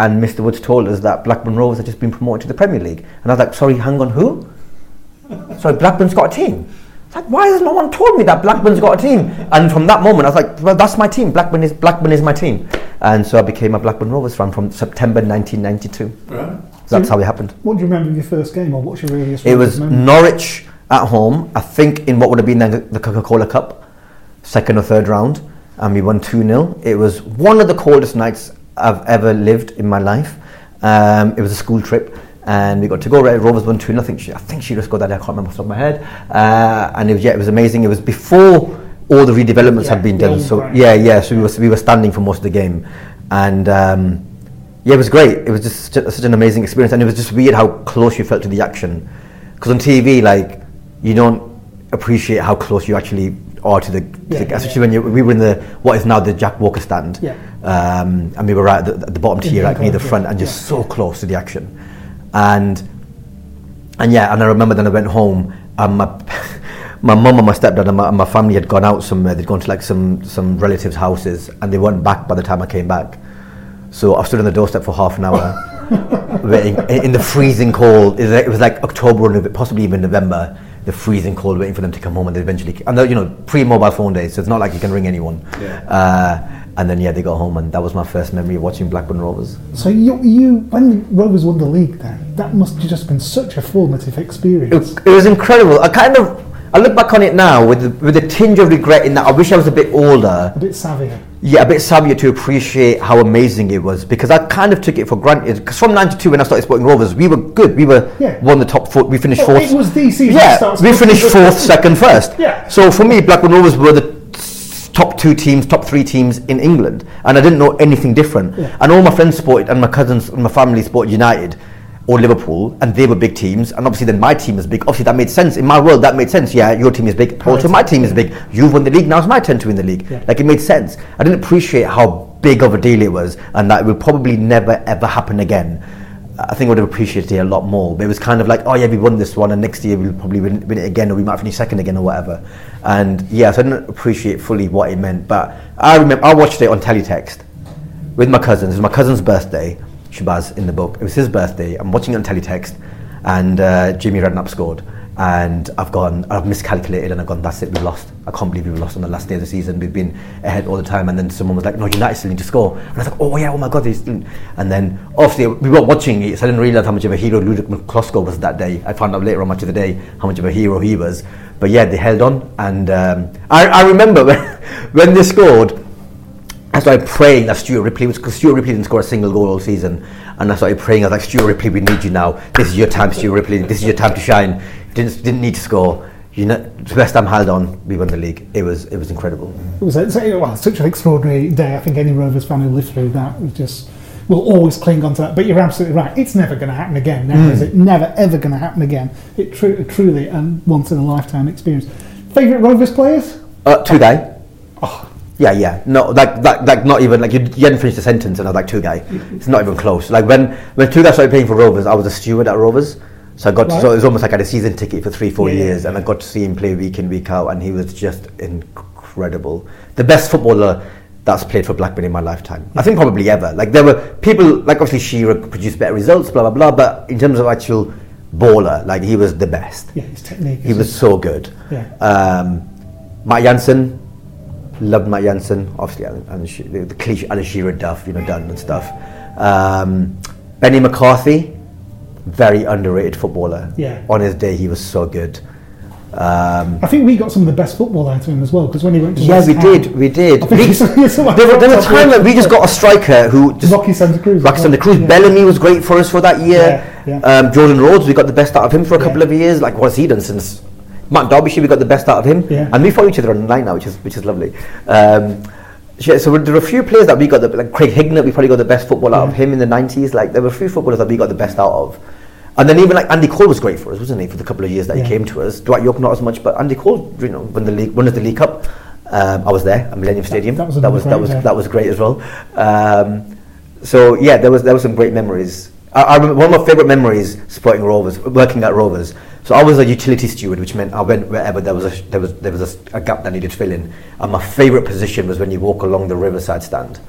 And Mr. Woods told us that Blackburn Rovers had just been promoted to the Premier League. And I was like, sorry, hang on, who? sorry, Blackburn's got a team. Like, why has no one told me that Blackburn's got a team? And from that moment, I was like, well, that's my team. Blackburn is Blackburn is my team. And so I became a Blackburn Rovers fan from September 1992. Right. So that's how it happened. What do you remember of your first game, or what's your earliest? It was memory? Norwich at home, I think in what would have been the, the Coca Cola Cup, second or third round, and we won 2 0. It was one of the coldest nights I've ever lived in my life. Um, it was a school trip. And we got to go. Red Rovers won two. 0 I think she, I think she just got that. I can't remember off the top of my head. Uh, and it was, yeah, it was amazing. It was before all the redevelopments Yeah, had been done. So ground. yeah, yeah. So we were we were standing for most of the game, and um, yeah, it was great. It was just such, such an amazing experience, and it was just weird how close you felt to the action. Because on TV, like you don't appreciate how close you actually are to the, to Yeah, the yeah, especially when you, we were in the what is now the Jack Walker stand, Yeah. um, and we were right at the, at the bottom tier, like near the front, yeah, and just yeah. so close to the action, and and yeah, and I remember then I went home and my my mum and my stepdad and my, and my family had gone out somewhere. They'd gone to like some some relatives' houses and they weren't back by the time I came back. So I stood on the doorstep for half an hour, waiting in, in the freezing cold. It was like, it was like October possibly even November. The freezing cold, waiting for them to come home, and they eventually. And they're, you know, pre-mobile phone days, so it's not like you can ring anyone. Yeah. Uh, and then yeah, they got home, and that was my first memory of watching Blackburn Rovers. So you, you when Rovers won the league, then that must have just been such a formative experience. It, it was incredible. I kind of, I look back on it now with with a tinge of regret in that I wish I was a bit older. a bit savvier. Yeah, a bit savvier to appreciate how amazing it was because I kind of took it for granted. Because from '92 when I started supporting Rovers, we were good. We were Yeah. one of the top four. We finished Well, fourth. it was the season Yeah, we finished fourth, second, first. Yeah. So for me, Blackburn Rovers were the top two teams, top three teams in England, and I didn't know anything different. Yeah. And all my friends supported, and my cousins and my family supported United or Liverpool, and they were big teams. And obviously, then my team is big. Obviously, that made sense in my world. That made sense. Yeah, your team is big. Also, my team is big. You've won the league. Now it's my turn to win the league. Yeah. Like it made sense. I didn't appreciate how big of a deal it was, and that it would probably never ever happen again. I think I would have appreciated it a lot more. But it was kind of like, oh yeah, we won this one, and next year we'll probably win, win it again, or we might finish second again, or whatever. And yeah, so I didn't appreciate fully what it meant. But I remember I watched it on teletext with my cousins. It was my cousin's birthday, Shabazz in the book. It was his birthday. I'm watching it on teletext, and uh, Jamie Redknapp scored. and I've gone, I've miscalculated, and I've gone. That's it. We've lost. I can't believe we've lost on the last day of the season. We've been ahead all the time, and then someone was like, "No, United still need to score." And I was like, "Oh yeah, oh my god!" And then obviously we were watching it, so I didn't realize how much of a hero Ludek Miklosko was that day. I found out later on much of the day how much of a hero he was. But yeah, they held on, and um, I, I remember when, when they scored. I started praying that Stuart Ripley was because Stuart Ripley didn't score a single goal all season, and I started praying. I was like, Stuart Ripley, we need you now. This is your time, Stuart Ripley. This is your time to shine. Didn't didn't need to score. You know, West Ham held on. We won the league. It was it was incredible. It was well, such an extraordinary day. I think any Rovers fan who lived through that was just will always cling on to that. But you're absolutely right. It's never going to happen again. Now, Mm. is it? Never ever going to happen again. It tru- truly and once in a lifetime experience. Favorite Rovers players? Uh, Tugay. Yeah, yeah. No, like, like, like not even like you, you hadn't finished the sentence, and I was like Tugay. It's not even close. Like when when Tugay's started playing for Rovers, I was a steward at Rovers, so I got to, so it was almost like I had a season ticket for three, four Yeah, yeah, years, and I got to see him play week in, week out, and he was just incredible. The best footballer that's played for Blackburn in my lifetime. I think probably ever. Like there were people like obviously Shearer produced better results, blah blah blah, but in terms of actual baller, like he was the best. Yeah, his technique. He was just- so good. Yeah. Um, Matt Jansen, loved Matt Jansen. Obviously, and, the, the cliche Alan Shearer duff, you know, done and stuff. Um, Benni McCarthy, very underrated footballer. Yeah. On his day, he was so good. Um, I think we got some of the best football out of him as well because when he went to yeah, West we Ham- did, we did. We- he's- he's like there, there was a time when we just got a striker who just Roque Santa Cruz. Roque Santa Cruz. Yeah. Bellamy was great for us for that year. Yeah, yeah. Um, Jordan Rhodes, we got the best out of him for a couple of years. Like what's he done since? Matt Derbyshire, we got the best out of him, Yeah. and we follow each other online now, which is which is lovely. Um, so there are a few players that we got the like Craig Hignett. We probably got the best football out of him in the nineties. Like there were a few footballers that we got the best out of. And then even like Andy Cole was great for us, wasn't he? For the couple of years that Yeah. he came to us, Dwight Yorke not as much, but Andy Cole, you know, when the league, won us the League Cup, um, I was there at Millennium Stadium. that was that was that great was day. that was great as well. Um, so yeah, there was there was some great memories. I, I remember one of my favourite memories supporting Rovers, working at Rovers. So I was a utility steward, which meant I went wherever there was a there was there was a, a gap that needed filling. And my favourite position was when you walk along the riverside stand.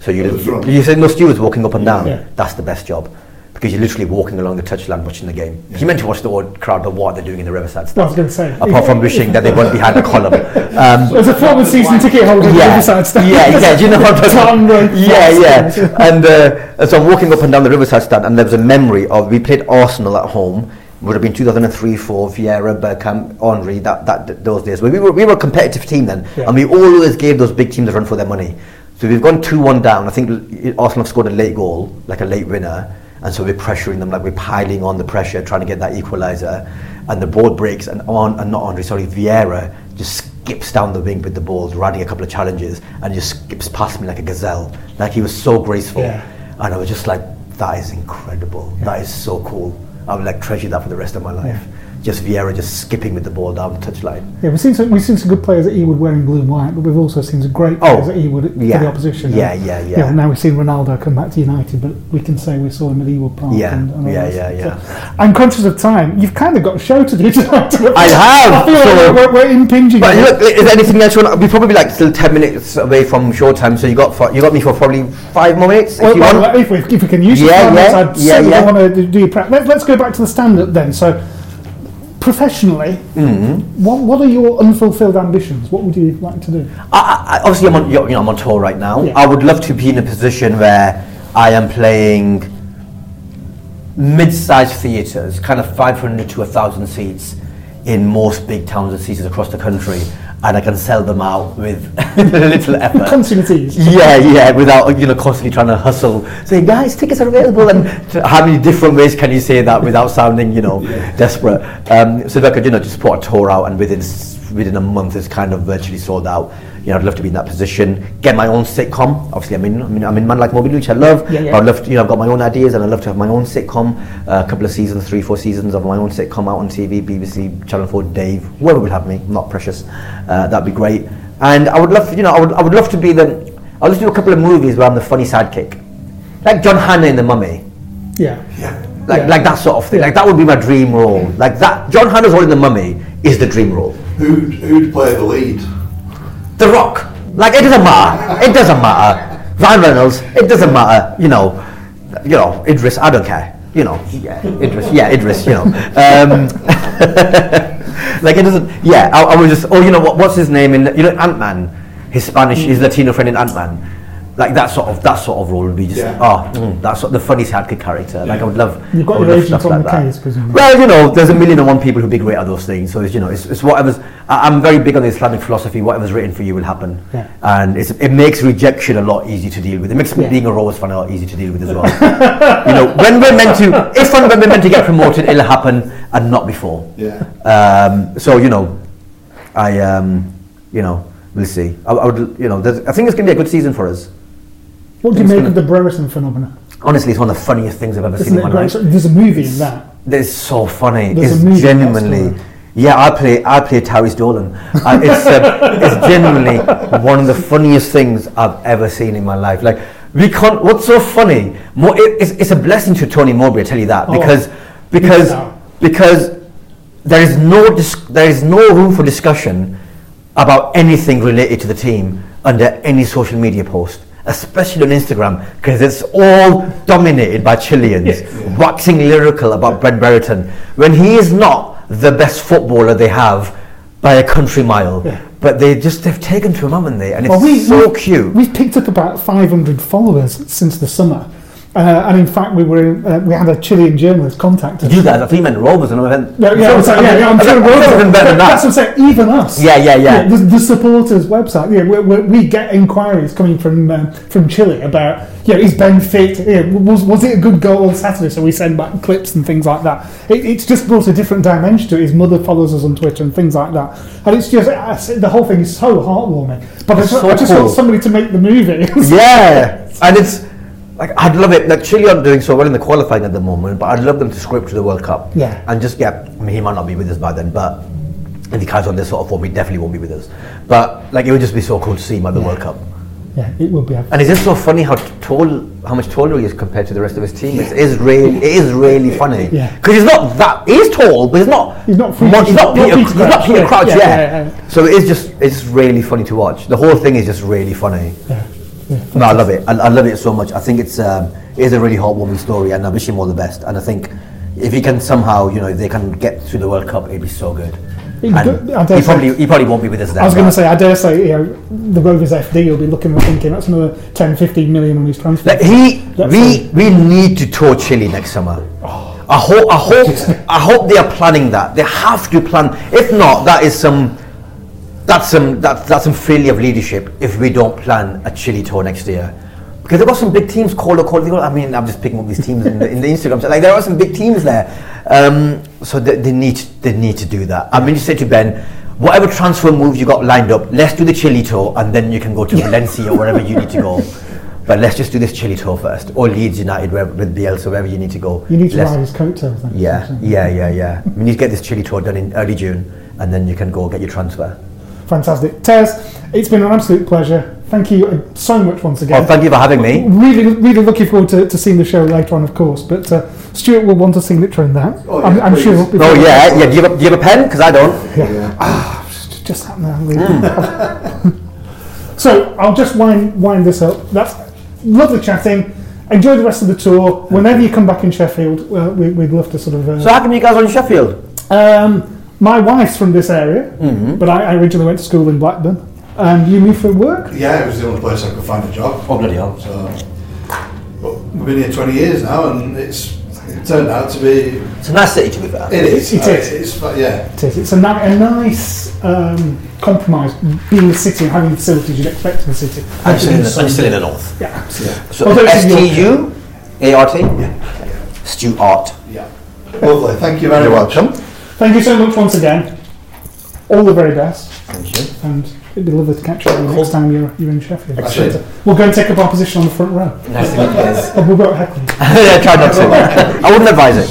So you At the you said no stewards walking up and down. Yeah. That's the best job. Because you're literally walking along the touchline watching the game. You meant to watch the old crowd, but what they're doing in the riverside stand. I was going to say. Apart from wishing that they weren't behind a column. Um, As a former season ticket holder, yeah, Riverside stand. yeah, yeah. You know what I'm talking about? Yeah, fast. yeah. And, uh, and so I'm walking up and down the Riverside stand, and there was a memory of we played Arsenal at home. Would have been 2003, 4, Vieira, Bergkamp, Henry. That, that those days. We were we were a competitive team then, Yeah. and we always gave those big teams a run for their money. So we've gone 2-1 down. I think Arsenal have scored a late goal, like a late winner, and so we're pressuring them, like we're piling on the pressure, trying to get that equaliser. And the ball breaks, and on and not Henry, sorry, Vieira just skips down the wing with the ball, riding a couple of challenges, and just skips past me like a gazelle. Like he was so graceful, Yeah. and I was just like, that is incredible. That is so cool. I would like treasure that for the rest of my life. Just Vieira just skipping with the ball down the touchline. Yeah, we've seen some, we've seen some good players at Ewood wearing blue and white, but we've also seen some great Oh, players at Ewood yeah. for the opposition. Yeah, yeah, yeah. You now we've seen Ronaldo come back to United, but we can say we saw him at Ewood Park. Yeah, and, and yeah, yeah, yeah. So I'm conscious of time. You've kind of got a show to do tonight. I have, I feel so- like we're, we're impinging. But look, is there anything else? We're probably like still ten minutes away from short showtime, so you got for, you got me for probably five more minutes if Well, want. if, we, if we can use Yeah, time, yeah, I'd yeah, certainly yeah. want to do your prep. Let, let's go back to the stand-up then. So, professionally, Mm-hmm. what, what are your unfulfilled ambitions? What would you like to do? I, I, obviously, I'm on you know I'm on tour right now. Yeah. I would love to be in a position where I am playing mid-sized theatres, kind of 500 to 1,000 seats in most big towns and cities across the country, and I can sell them out with a little effort. Continuities. Yeah, yeah, without you know constantly trying to hustle, saying guys, tickets are available, and how many different ways can you say that without sounding you know desperate? Um, so if I could you know just put a tour out and within within a month it's kind of virtually sold out. You know, I'd love to be in that position. Get my own sitcom. Obviously, I'm in. I'm in, I'm in Man Like Mobeen, which I love. Yeah, yeah. But I'd love to, you know, I've got my own ideas, and I'd love to have my own sitcom. Uh, a couple of seasons, three, four seasons of my own sitcom out on TV, BBC, Channel Four, Dave, whoever would have me. I'm not precious. Uh, that'd be great. And I would love, you know, I would, I would love to be the. I'll just do a couple of movies where I'm the funny sidekick, like John Hannah in The Mummy. Yeah. Like, Yeah. like that sort of thing. Like that would be my dream role. Like that. John Hannah's role in The Mummy is the dream role. Who'd, who'd play the lead? The Rock. Like it doesn't matter. It doesn't matter. Ryan Reynolds. It doesn't matter. You know. You know. Idris. I don't care. you know, yeah, Idris, yeah, Idris, you know. Um, like it doesn't. Yeah, I, I was just. Oh, you know what? What's his name in? You know, Ant Man. His Spanish, his Latino friend in Ant Man. Like that sort of that sort of role would be just Yeah. oh mm, that's sort the funny sidekick character. Like I would love. You've got I would your love agent stuff on the like that. case, presumably. Well, you know, there's a million and one people who'd be great at those things. So it's, you know, it's, it's whatever's. I, I'm very big on the Islamic philosophy. Whatever's written for you will happen, Yeah. and it's, it makes rejection a lot easier to deal with. It makes Yeah. being a Rose fan a lot easier to deal with as well. you know, when we're meant to, if and when we're meant to get promoted, it'll happen, and not before. Yeah. Um, so you know, I um, you know, we'll see. I, I would, you know, I think it's going to be a good season for us. What do you make of the Brereton phenomenon? Honestly, it's one of the funniest things I've ever Isn't seen in my life. There's a movie in that. It's so funny. There's it's genuinely. Yeah, I play. I play Tyrhys Dolan. Uh, it's uh, it's genuinely one of the funniest things I've ever seen in my life. Like we can't. What's so funny? More, it, it's, it's a blessing to Tony Mowbray. I tell you that Oh, because because because there is no dis- there is no room for discussion about anything related to the team under any social media post, especially on Instagram, because it's all dominated by Chileans waxing lyrical about Ben Brereton when he is not the best footballer they have by a country mile. But they just they've taken to him, haven't they? And it's Well, we, so we- cute. We've picked up about 500 followers since the summer. Uh, and in fact, we were uh, we had a Chilean journalist contact us. You guys, I think you meant and I meant. Yeah, yeah, yeah, yeah, I'm sure even better than that. That's what I'm saying. Even us. Yeah, yeah, yeah. the, the supporters' website. Yeah, we, we, we get inquiries coming from um, from Chile about, yeah, is Ben fit? Yeah, was was it a good goal on Saturday? So we send back clips and things like that. It, it's just brought a different dimension to it. His mother follows us on Twitter and things like that. And it's just the whole thing is so heartwarming. But I just, So I just cool. want somebody to make the movie. yeah, and it's like I'd love it. Like Chile aren't doing so well in the qualifying at the moment, but I'd love them to scrape to the World Cup. Yeah. and just get. I mean, he might not be with us by then, but if he carries on this sort of form, he definitely won't be with us. But like, it would just be so cool to see him at the World Cup. yeah, it will be. And it's just so funny how tall, how much taller he is compared to the rest of his team. It is really, it is really funny. Yeah. Because he's not that. He's tall, but he's not. He's not much- he's not not Peter. He's not Crouch, Peter yeah, Crouch. yeah, Yeah. yeah, yeah. So it is just, it's really funny to watch. The whole thing is just really funny. Yeah. No, I love it. I, I love it so much. I think it's um, it is a really heartwarming story, and I wish him all the best. And I think if he can somehow, you know, if they can get through the World Cup, it'd be so good. It'd And be good. He say- probably he probably won't be with us then. I was going to say, I dare say, you know, the Rovers FD will be looking and thinking that's another 10, 15 million on his transfer. Like he, That's we, we need to tour Chile next summer. I hope, I hope, I hope they are planning that. They have to plan. If not, that is some, that's some, that, that's some failure of leadership. If we don't plan a Chile tour next year, because there got some big teams. called Colo Colo. I mean, I'm just picking up these teams in the, in the Instagram. So, like there are some big teams there. Um, so they, they need, they need to do that. I mean, you say to Ben. Whatever transfer moves you got lined up, let's do the Chile tour, and then you can go to Valencia or wherever you need to go. But let's just do this Chile tour first, or Leeds United wherever, with Bielsa, wherever you need to go. you need to Let's- ride his coattails. Yeah, yeah, yeah, yeah. We need to get this Chile tour done in early June, and then you can go get your transfer. Fantastic. Tez, it's been an absolute pleasure. Thank you uh, so much once again. Oh, thank you for having me. Really, really looking forward to, to seeing the show later on, of course. But uh, Stuart will want a signature in that. Oh, yeah, I'm, I'm sure. Oh yeah, yeah. Do you have a, do you have a pen? Because I don't. Yeah. Ah, just, just happened there. so I'll just wind wind this up. That's lovely chatting. Enjoy the rest of the tour. Whenever you come back in Sheffield, uh, we, we'd love to sort of. Uh, So how come you guys are in Sheffield? um, my wife's from this area, Mm-hmm. but I, I originally went to school in Blackburn. And you moved for work? Yeah, it was the only place I could find a job. Oh bloody hell! So, but we've been here 20 years now, and it's it turned out to be. It's a nice city to be fair. It is. It uh, is. It's, fu- yeah. It is. It's a, ni- a nice um, compromise, being a city and having the facilities you'd expect in a city. I'm still in the, I'm still in the north. Yeah, absolutely. So Although it's S in T Yorkshire. U A R T. Stu Art. Yeah. Lovely. Thank you very You're much. welcome. Thank you so much once again. All the very best. Thank you. And it'd be lovely to catch up with you next time you're, you're in Sheffield. Excellent. We'll go and take up our position on the front row. Nice to meet you guys. We'll go at yeah, try not to. I wouldn't advise it.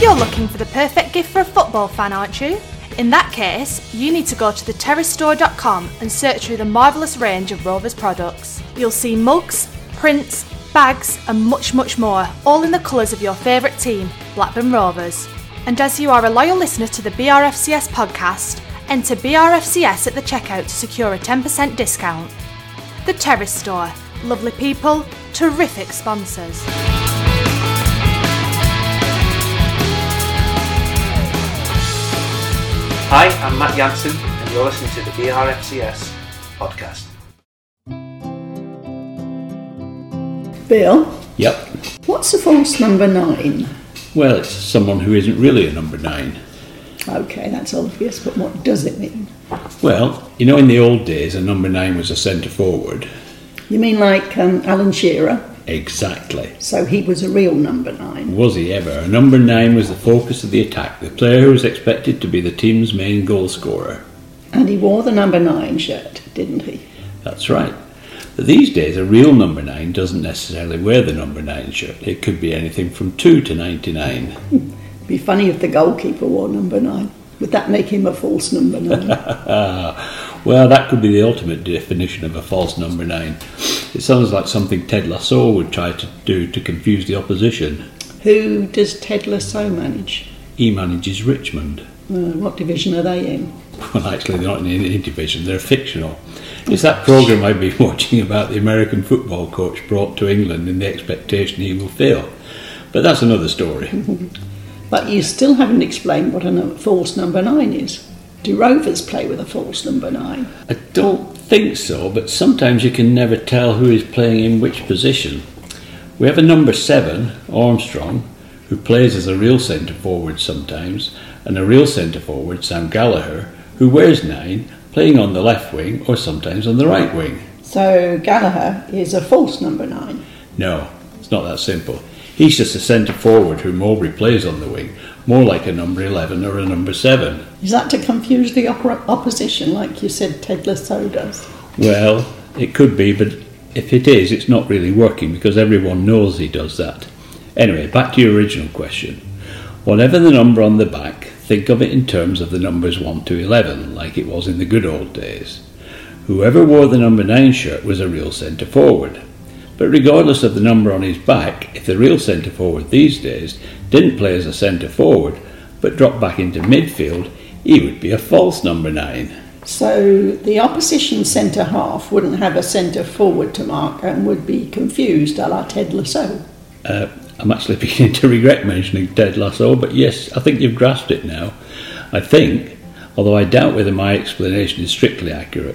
You're looking for the perfect gift for a football fan, aren't you? In that case, you need to go to theterracestore.com and search through the marvellous range of Rovers products. You'll see mugs, prints, bags, and much, much more, all in the colours of your favourite team, Blackburn Rovers. And as you are a loyal listener to the BRFCS podcast, enter BRFCS at the checkout to secure a 10% discount. The Terrace Store. Lovely people, terrific sponsors. Hi, I'm Matt Jansen, and you're listening to the BRFCS podcast. Bill, Yep. what's a false number nine? Well, it's someone who isn't really a number nine. Okay, that's obvious, but what does it mean? Well, you know, in the old days, a number nine was a centre forward. You mean like um, Alan Shearer? Exactly. So he was a real number nine. Was he ever? A number nine was the focus of the attack, the player who was expected to be the team's main goal scorer. And he wore the number nine shirt, didn't he? That's right. But these days, a real number nine doesn't necessarily wear the number nine shirt. It could be anything from 2 to 99. Be funny if the goalkeeper wore number nine. Would that make him a false number nine? well, that could be the ultimate definition of a false number nine. It sounds like something Ted Lasso would try to do to confuse the opposition. Who does Ted Lasso manage? He manages Richmond. Uh, what division are they in? Well, actually, they're not in any division, they're fictional. It's that programme I've been watching about the American football coach brought to England in the expectation he will fail. But that's another story. But you still haven't explained what a false number nine is. Do Rovers play with a false number nine? I don't think so, but sometimes you can never tell who is playing in which position. We have a number seven, Armstrong, who plays as a real centre forward sometimes, and a real centre forward, Sam Gallagher, who wears nine, playing on the left wing or sometimes on the right wing. So Gallagher is a false number nine. No, it's not that simple. He's just a centre forward who Mowbray plays on the wing, more like a number 11 or a number 7. Is that to confuse the opposition, like you said Ted Lasso does? Well, it could be, but if it is, it's not really working because everyone knows he does that. Anyway, back to your original question. Whatever the number on the back, think of it in terms of the numbers 1 to 11, like it was in the good old days. Whoever wore the number 9 shirt was a real centre forward. But regardless of the number on his back, if the real centre forward these days didn't play as a centre forward but dropped back into midfield, he would be a false number 9. So the opposition centre half wouldn't have a centre forward to mark and would be confused a la Ted Lasso. Uh, I'm actually beginning to regret mentioning Ted Lasso, but yes, I think you've grasped it now. I think, although I doubt whether my explanation is strictly accurate.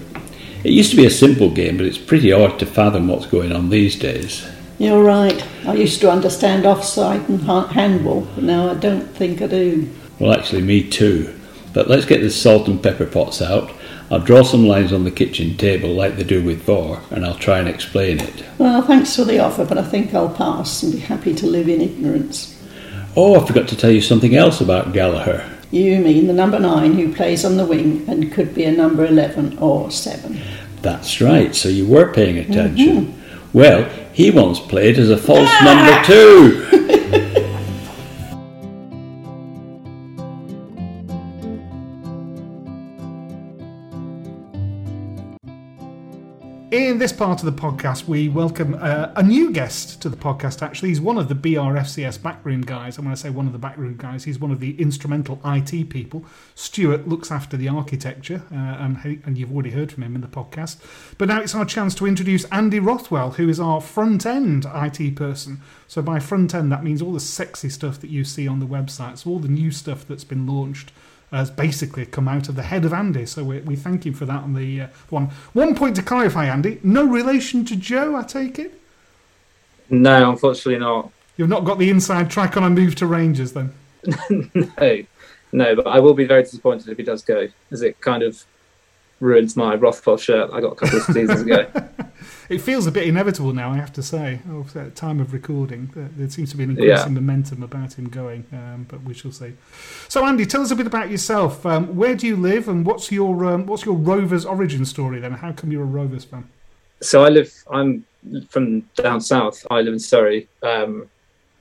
It used to be a simple game, but it's pretty hard to fathom what's going on these days. You're right. I used to understand offside and handball, but now I don't think I do. Well, actually, me too. But let's get the salt and pepper pots out. I'll draw some lines on the kitchen table like they do with VAR, and I'll try and explain it. Well, thanks for the offer, but I think I'll pass and be happy to live in ignorance. Oh, I forgot to tell you something else about Gallagher. You mean the number nine who plays on the wing and could be a number 11 or 7. That's right, so you were paying attention. Mm-hmm. Well, he once played as a false ah! number two. In this part of the podcast, we welcome uh, a new guest to the podcast. Actually, he's one of the BRFCS backroom guys. And when I say one of the backroom guys, he's one of the instrumental IT people. Stuart looks after the architecture, uh, and, and you've already heard from him in the podcast. But now it's our chance to introduce Andy Rothwell, who is our front end IT person. So by front end, that means all the sexy stuff that you see on the website. So all the new stuff that's been launched has basically come out of the head of Andy. So we, we thank him for that on the uh, one. One point to clarify, Andy: no relation to Joe, I take it. No, unfortunately not. You've not got the inside track on a move to Rangers, then. No, no, but I will be very disappointed if he does go, as it kind of ruins my Rothwell shirt I got a couple of seasons ago. It feels a bit inevitable now, I have to say. Oh, at time of recording, there, there seems to be an increasing Yeah. momentum about him going, um, but we shall see. So, Andy, tell us a bit about yourself. Um, where do you live, and what's your um, what's your Rovers origin story? Then, how come you're a Rovers fan? so I live. I'm from down south. I live in Surrey, um,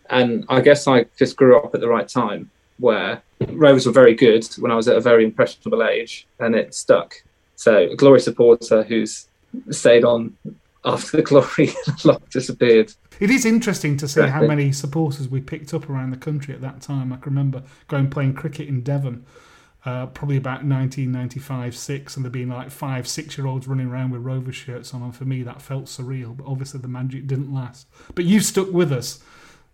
and I guess I just grew up at the right time where Rovers were very good when I was at a very impressionable age, and it stuck. So a glory supporter who's stayed on after the glory lock disappeared. It is interesting to see how many supporters we picked up around the country at that time. I can remember going playing cricket in Devon, uh, probably about 1995 6, and there being like five, six year olds running around with Rover shirts on. And for me, that felt surreal, but obviously the magic didn't last. But you stuck with us.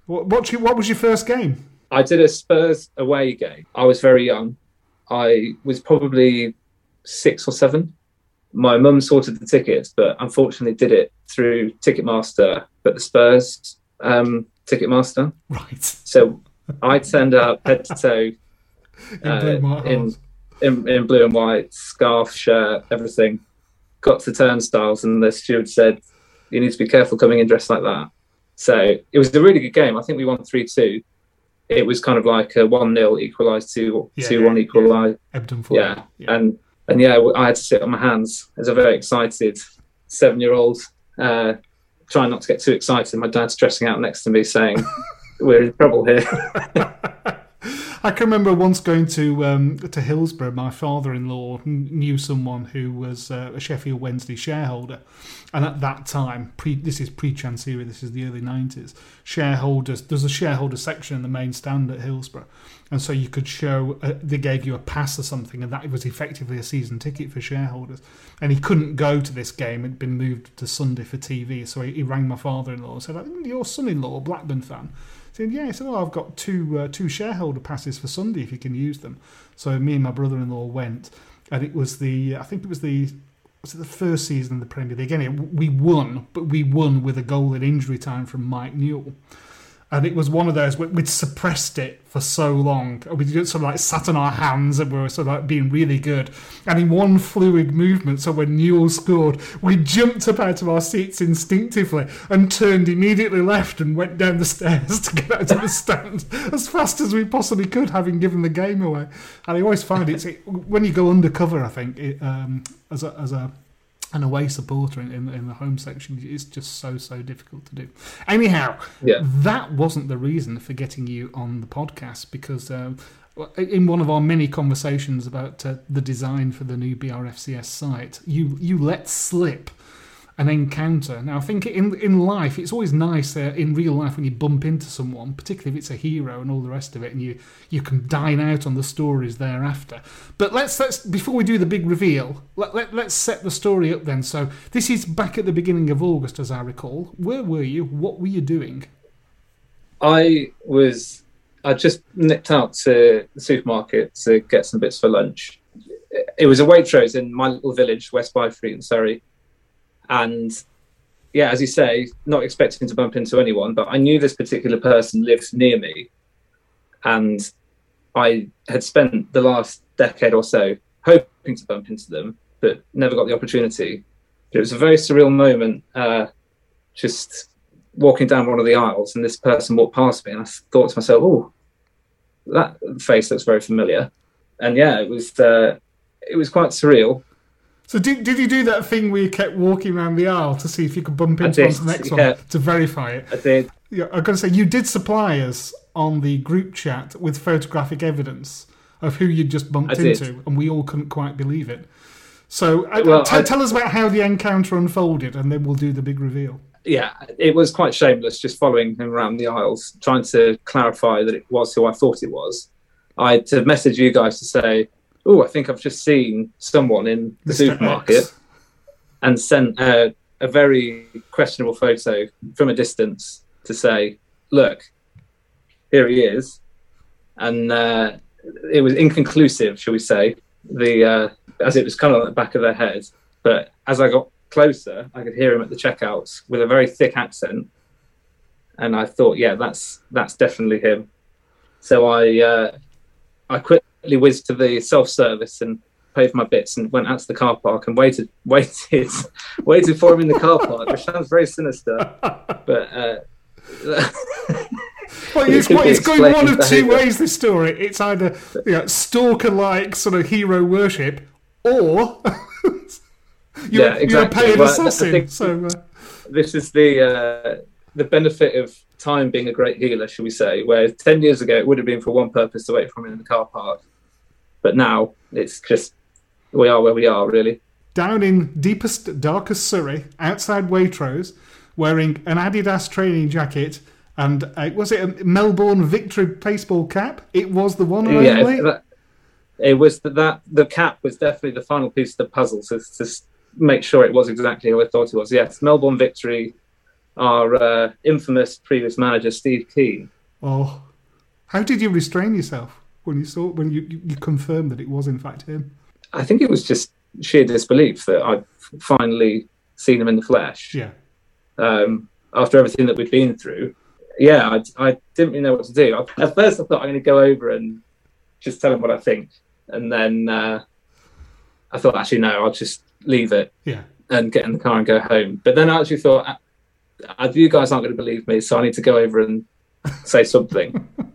What, what, what was your first game? I did a Spurs away game. I was very young. I was probably six or seven. My mum sorted the tickets, but unfortunately did it through Ticketmaster, but the Spurs um, Ticketmaster. Right. So I turned up head to toe In blue and white in, in, in blue and white, scarf, shirt, everything. Got to turnstiles, and the steward said, "You need to be careful coming in dressed like that." So it was a really good game. I think we won three two. It was kind of like a one 0 equalised two Yeah, two yeah, one equalised. Ebden Ford. Yeah. and and yeah, I had to sit on my hands as a very excited seven year old, uh, trying not to get too excited. My dad's dressing out next to me, saying, "We're in trouble here." I can remember once going to um, to Hillsborough. My father-in-law kn- knew someone who was uh, a Sheffield Wednesday shareholder, and at that time, pre this is pre-Chancery, this is the early nineties. Shareholders, there's a shareholder section in the main stand at Hillsborough, and so you could show. Uh, they gave you a pass or something, and that was effectively a season ticket for shareholders. And he couldn't go to this game; it'd been moved to Sunday for TV. So he, he rang my father-in-law and said, "Your son-in-law, Blackburn fan." Said, yeah, he said, oh, I've got two uh, two shareholder passes for Sunday if you can use them. So me and my brother-in-law went, and it was the I think it was the was it the first season of the Premier League. Anyway, we won, but we won with a goal in injury time from Mike Newell. And it was one of those, we- we'd suppressed it for so long. We sort of like sat on our hands and we were sort of like being really good. And in one fluid movement, so when Newell scored, we jumped up out of our seats instinctively and turned immediately left and went down the stairs to get out of the stand as fast as we possibly could, having given the game away. And I always find it's it, when you go undercover, I think, it, um, as a, as a an away supporter in, in, in the home section is just so so difficult to do anyhow Yeah. that wasn't the reason for getting you on the podcast because um, in one of our many conversations about uh, the design for the new brfcs site you you let slip an encounter. Now, I think in in life, it's always nice uh, in real life when you bump into someone, particularly if it's a hero and all the rest of it, and you you can dine out on the stories thereafter. But let's let's before we do the big reveal, let, let let's set the story up then. So this is back at the beginning of August, as I recall. Where were you? What were you doing? I was I just nipped out to the supermarket to get some bits for lunch. It was a Waitrose in my little village, West Byfleet in Surrey, and yeah, as you say, not expecting to bump into anyone, but I knew this particular person lives near me, and I had spent the last decade or so hoping to bump into them, but never got the opportunity. But it was a very surreal moment. Uh, just walking down one of the aisles and this person walked past me and I thought to myself, oh, that face looks very familiar. And yeah, it was uh, it was quite surreal. So did, did you do that thing where you kept walking around the aisle to see if you could bump into did, to the next yeah. one to verify it? I did. Yeah, I've got to say, you did supply us on the group chat with photographic evidence of who you'd just bumped I into, and we all couldn't quite believe it. So uh, Well, t- I- tell us about how the encounter unfolded, and then we'll do the big reveal. Yeah, it was quite shameless just following him around the aisles, trying to clarify that it was who I thought it was. I had to message you guys to say, oh, I think I've just seen someone in the Mr. supermarket. X. and sent a, a very questionable photo from a distance to say, "Look, here he is," and uh, it was inconclusive, shall we say, the uh, as it was kind of on the back of their head. But as I got closer, I could hear him at the checkouts with a very thick accent, and I thought, "Yeah, that's that's definitely him." So I uh, I quickly whizzed to the self service and paid my bits and went out to the car park and waited, waited, waited for him in the car park, which sounds very sinister. But uh, Well, it's, well, it's going one of two ways. This story, it's either you know, stalker-like sort of hero worship, or you're, yeah, exactly. you're a paid Well, assassin. So uh, this is the uh, the benefit of time being a great healer, shall we say? Where ten years ago it would have been for one purpose to wait for him in the car park, but now it's just we are where we are, really. down in deepest, darkest Surrey, outside Waitrose, wearing an Adidas training jacket and uh, was it a Melbourne Victory baseball cap? It was the one and yeah, only. that, it was the, that the cap was definitely the final piece of the puzzle to, to make sure it was exactly how I thought it was. Yes, Melbourne Victory, our uh, infamous previous manager Steve Kean. Oh, how did you restrain yourself when you saw when you, you, confirmed that it was in fact him? I think it was just sheer disbelief that I'd finally seen him in the flesh. Yeah. Um, after everything that we'd been through, yeah, I, I didn't really know what to do. I- At first, I thought I'm going to go over and just tell him what I think, and then uh, I thought, actually, no, I'll just leave it Yeah. and get in the car and go home. But then I actually thought, "Uh, uh, you guys aren't going to believe me, so I need to go over and say something.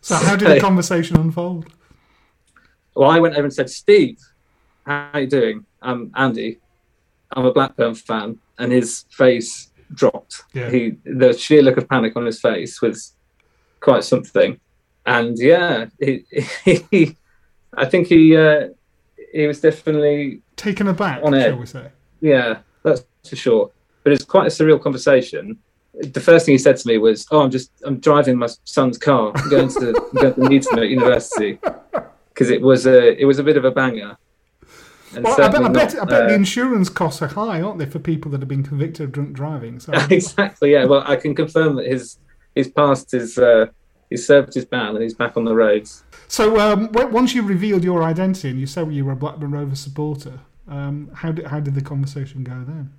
So how did the conversation unfold? Well, I went over and said, Steve, how are you doing? I'm Andy. I'm a Blackburn fan. And his face dropped. Yeah. He The sheer look of panic on his face was quite something. And yeah, he, he, I think he uh, he was definitely Taken aback, on shall it. we say? Yeah, that's for sure. But it's quite a surreal conversation. The first thing he said to me was, "Oh, I'm just I'm driving my son's car. I'm going to going to Newton at university because it was a it was a bit of a banger." And Well, I bet, I bet, not, I bet the uh, insurance costs are high, aren't they, for people that have been convicted of drunk driving? So exactly. Yeah. Well, I can confirm that his his past is uh, he's served his ban and he's back on the roads. So um, once you revealed your identity and you said you were a Blackburn Rovers supporter, um, how did how did the conversation go then?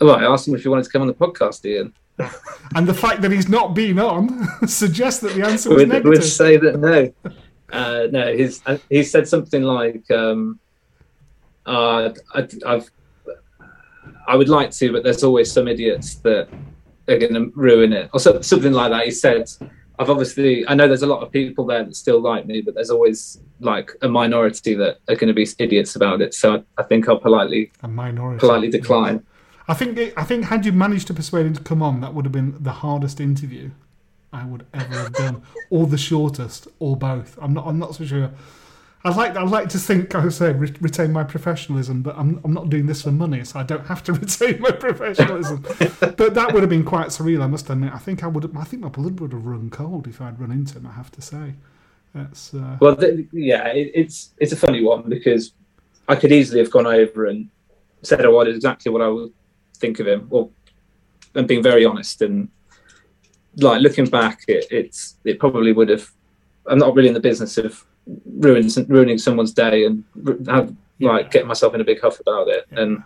Well, I asked him if he wanted to come on the podcast, Ian. And the fact that he's not been on suggests that the answer was would, negative. would say that no, uh, no. His uh, he said something like, um, uh, I, "I've I would like to, but there's always some idiots that are going to ruin it," or so, something like that. He said, "I've obviously I know there's a lot of people there that still like me, but there's always like a minority that are going to be idiots about it. So I, I think I'll politely a minority politely decline." I think it, I think had you managed to persuade him to come on, that would have been the hardest interview I would ever have done, or the shortest, or both. I'm not I'm not so sure. I'd like I'd like to think I would say re- retain my professionalism, but I'm I'm not doing this for money, so I don't have to retain my professionalism. but that would have been quite surreal, I must admit. I think I would have, I think my blood would have run cold if I'd run into him. I have to say, that's uh, Well, th- yeah, it, it's it's a funny one because I could easily have gone over and said oh, what exactly what I would think of him, or and being very honest and like looking back, it, it's it probably would have. I'm not really in the business of ruining ruining someone's day and have like getting myself in a big huff about it. And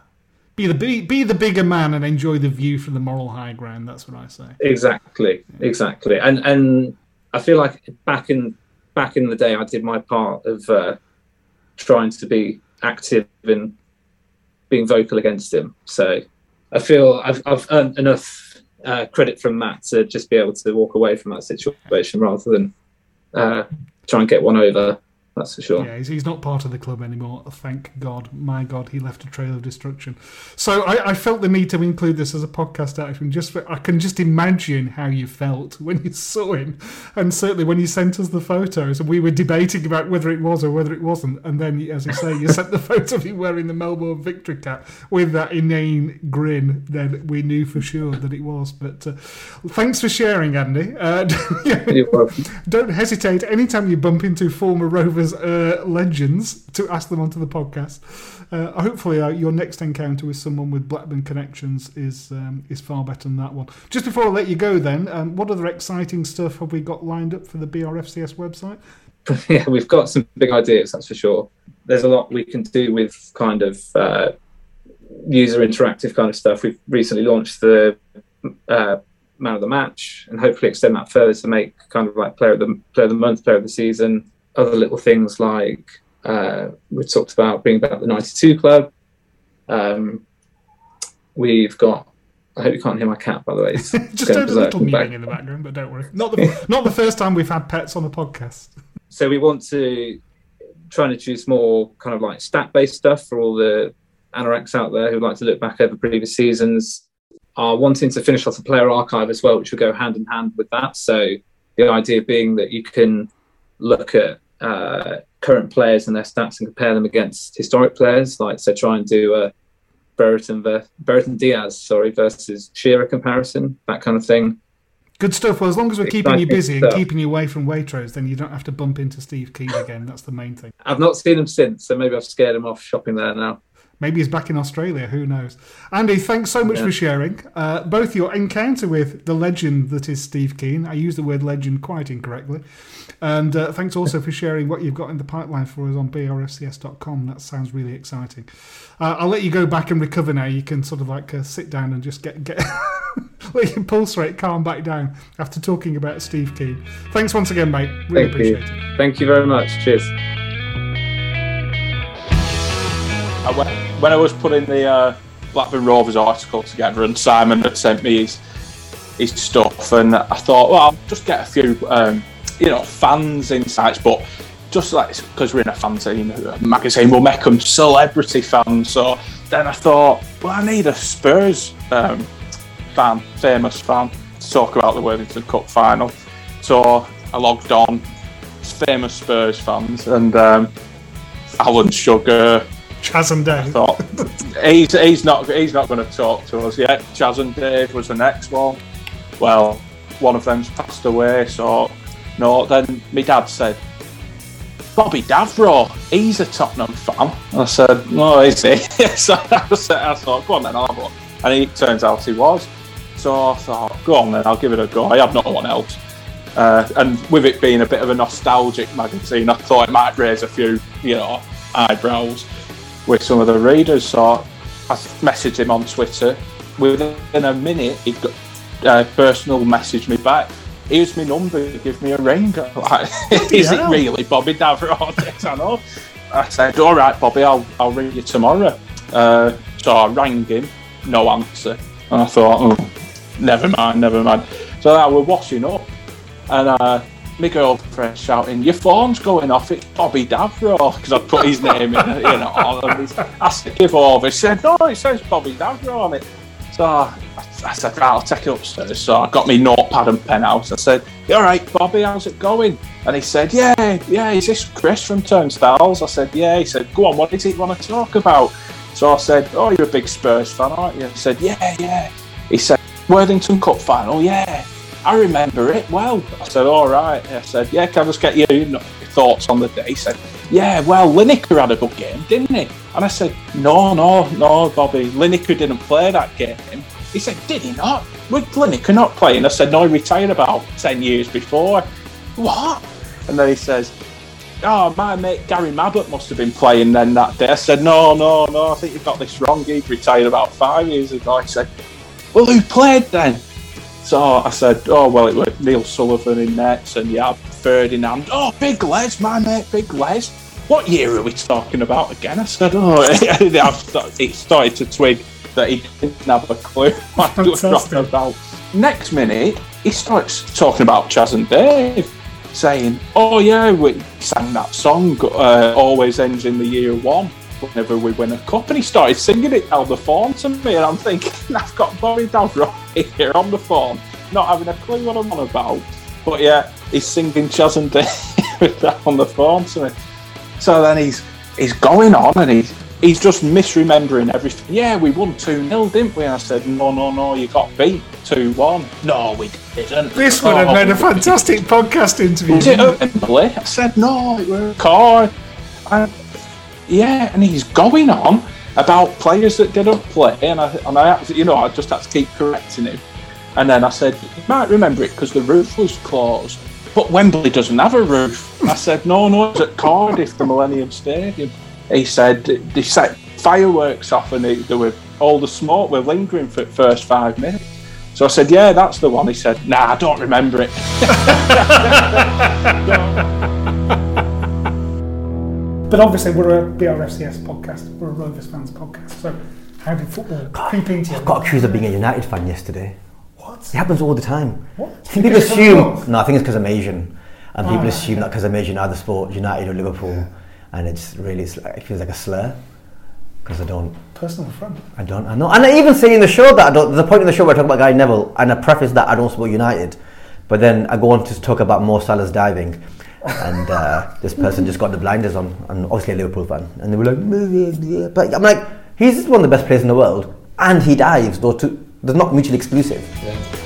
be the be, be the bigger man and enjoy the view from the moral high ground. That's what I say. Exactly, exactly, and and I feel like back in back in the day, I did my part of uh, trying to be active and being vocal against him. So I feel I've I've earned enough uh, credit from Matt to just be able to walk away from that situation rather than uh, try and get one over. That's for sure. Yeah, he's, he's not part of the club anymore. Thank God. My God, he left a trail of destruction. So I, I felt the need to include this as a podcast action. Just for, I can just imagine how you felt when you saw him, and certainly when you sent us the photos, and we were debating about whether it was or whether it wasn't. And then, as you say, you sent the photo of him wearing the Melbourne victory cap with that inane grin. Then we knew for sure that it was. But uh, thanks for sharing, Andy. Uh, don't hesitate anytime you bump into former Rovers uh, legends to ask them onto the podcast. Uh, hopefully, uh, your next encounter with someone with Blackburn connections is um, is far better than that one. Just before I let you go, then, um, what other exciting stuff have we got lined up for the BRFCS website? yeah, we've got some big ideas, that's for sure. There's a lot we can do with kind of uh, user interactive kind of stuff. We've recently launched the uh, man of the match, and hopefully extend that further to make kind of like player of the player of the month, player of the season. Other little things like uh, we've talked about bringing back the 92 club. Um, we've got. I hope you can't hear my cat, by the way. Just heard a little in the back. mewing in the background, but don't worry. Not the not the first time we've had pets on the podcast. So we want to try and introduce more kind of like stat-based stuff for all the anoraks out there who like to look back over previous seasons. Are wanting to finish off the player archive as well, which will go hand in hand with that. So the idea being that you can look at uh, current players and their stats and compare them against historic players. Like so, try and do a Brereton, ver- Brereton Diaz, sorry, versus Shearer comparison, that kind of thing. Good stuff. Well, as long as we're keeping you busy and keeping you away from Waitrose, then you don't have to bump into Steve Kean again. That's the main thing. I've not seen him since, so maybe I've scared him off shopping there now. Maybe he's back in Australia. Who knows? Andy, thanks so much Yeah. for sharing uh, both your encounter with the legend that is Steve Kean. I use the word legend quite incorrectly. And uh, thanks also for sharing what you've got in the pipeline for us on brfcs.com. That sounds really exciting. Uh, I'll let you go back and recover now. You can sort of like uh, sit down and just get get let your pulse rate calm back down after talking about Steve Kean. Thanks once again, mate. Really Thank you. appreciate it. Thank you very much. Cheers. I when I was putting the uh, Blackburn Rovers article together, and Simon had sent me his his stuff, and I thought, well, I'll just get a few, um, you know, fans insights, but just like because we're in a fanzine uh, magazine, we'll make them celebrity fans. So then I thought, well, I need a Spurs um, fan, famous fan, to talk about the Worthington Cup final. So I logged on, famous Spurs fans, and um, Alan Sugar. Chas and Dave. I thought he's he's not he's not going to talk to us yet. Chas and Dave was the next one. Well, one of them's passed away, so no. Then my dad said, Bobby Davro, he's a Tottenham fan. I said, no, is he? so I said- I thought, go on then, I'll have. And it turns out he was. So I thought, go on then, I'll give it a go. I have no one else. Uh, and with it being a bit of a nostalgic magazine, I thought it might raise a few, you know, eyebrows with some of the readers. So I messaged him on Twitter. Within a minute, he got uh, personal message me back. Here's my number. Give me a ring. Like, is it really Bobby Davro? I know. I said, all right, Bobby, I'll I'll ring you tomorrow. Uh, so I rang him, no answer, and I thought, oh, never mind, never mind. So I was washing up, and uh, my girlfriend shouting, "Your phone's going off! It's Bobby Davro," because I put his name in, you know. And he's asked to give over. He said, "No, it says Bobby Davro on it." So I, said, "Right, I'll take it upstairs." So I got my notepad and pen out. I said, "You all right, Bobby? How's it going?" And he said, "Yeah, yeah. Is this Chris from Turnstiles?" I said, "Yeah." He said, "Go on. What does he want to talk about?" So I said, "Oh, you're a big Spurs fan, aren't you?" He said, "Yeah, yeah." He said, "Worthington Cup final, yeah." I remember it well. I said, all right. I said, yeah, can I just get your thoughts on the day? He said, yeah, well, Lineker had a good game, didn't he? And I said, no, no, no, Bobby. Lineker didn't play that game. He said, did he not? Would Lineker not play? And I said, no, he retired about 10 years before. What? And then he says, oh, my mate Gary Mabbutt must have been playing then that day. I said, no, no, no, I think you've got this wrong. He retired about five years ago. He said, well, who played then? So I said, oh, well, it was Neil Sullivan in nets and yeah, Ferdinand. Oh, Big Les, my mate, Big Les. What year are we talking about again? I said, oh, he started to twig that he didn't have a clue what we were talking about. Next minute, he starts talking about Chas and Dave, saying, oh, yeah, we sang that song, uh, Always Ends in the Year One, whenever we win a cup. And he started singing it down the phone to me, and I'm thinking, I've got Bobby Davro here on the phone, not having a clue what I'm on about. But yeah, he's singing Chas and Dave down the phone to me. So then he's he's going on and he's he's just misremembering everything. Yeah, we won 2 0, didn't we? And I said, No, no, no, you got beat 2 1. No, we didn't. This would have Oh, been a oh. fantastic podcast interview. was it Wembley? I said, No, it was car. And, yeah, and he's going on about players that didn't play. And I, and I had to- you know, I just had to keep correcting him. And then I said, You might remember it because the roof was closed. But Wembley doesn't have a roof. I said, No, no, it's at Cardiff, the Millennium Stadium. He said, They set fireworks off and they, they were all the smoke were lingering for the first five minutes. So I said, Yeah, that's the one. He said, Nah, I don't remember it. But obviously, we're a BRFCS podcast. We're a Rovers fans podcast. So, how did football creep into you? I got accused of being a United fan yesterday. What? It happens all the time. What? I think people Because of assume. No, I think it's because I'm Asian, and people Ah, assume that because I'm Asian, either sport, United or Liverpool, and it's really it feels like a slur because I don't. Personal friend. I don't. I know. And I even say in the show that I don't. There's a point in the show where I talk about Gary Neville, and I preface that I don't support United, but then I go on to talk about Mo Salah's diving, and uh, this person just got the blinders on, and obviously a Liverpool fan, and they were like, but I'm like, he's just one of the best players in the world, and he dives. Those two, they're not mutually exclusive. You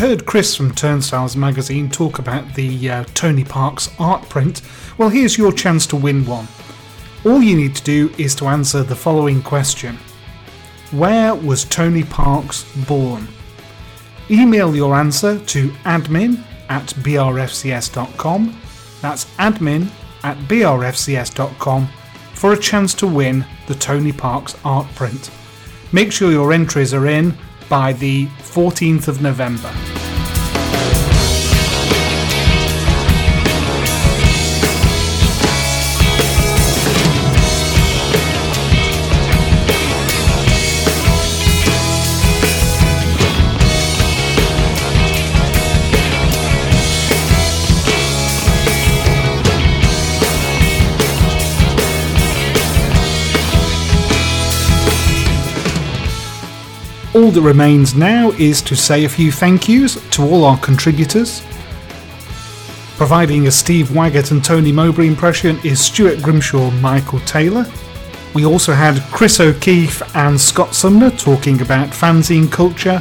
heard Chris from Turnstiles magazine talk about the uh, Tony Parkes art print. Well, here's your chance to win one. All you need to do is to answer the following question Where was Tony Parkes born? Email your answer to admin at brfcs.com. That's admin at brfcs.com for a chance to win the Tony Parkes art print. Make sure your entries are in by the 14th of November. All that remains now is to say a few thank yous to all our contributors. Providing a Steve Waggott and Tony Mowbray impression is Stuart Grimshaw Michael Taylor. We also had Chris O'Keefe and Scott Sumner talking about fanzine culture.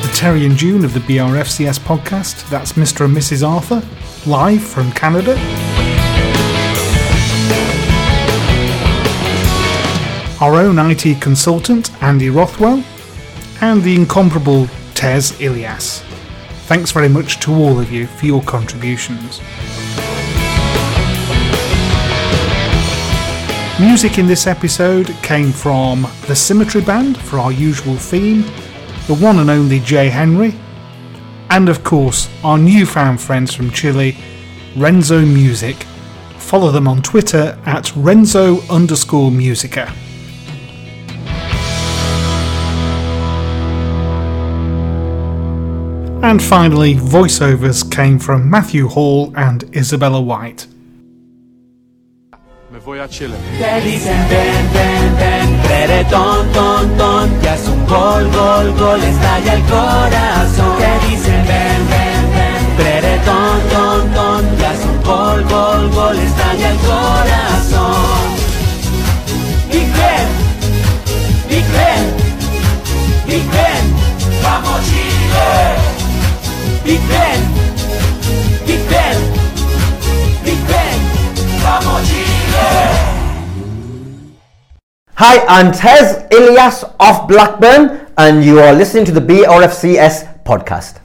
The Terry and June of the BRFCS podcast, that's Mr. and Mrs. Arthur, live from Canada. Our own IT consultant Andy Rothwell, and the incomparable Tez Ilyas. Thanks very much to all of you for your contributions. Music in this episode came from the Symmetry Band for our usual theme, the one and only Jay Henry, and of course our newfound friends from Chile, Renzo Music. Follow them on Twitter at Renzo underscore Musica. And finally, voiceovers came from Matthew Hall and Isabella White. Me voy a Chile. Te dicen ven, ven, ven, Pere, ton, ton, ton, ya es un gol, gol, gol, estalla el corazón. Te dicen ven, ven, ven, Pere, ton, ton, ton, ya es un gol, gol, gol, estalla el corazón. Big Ben, Big Big Ben, Big Ben, Big Ben, vamos Chile. Hi, I'm Tez Ilyas of Blackburn, and you are listening to the BRFCS podcast.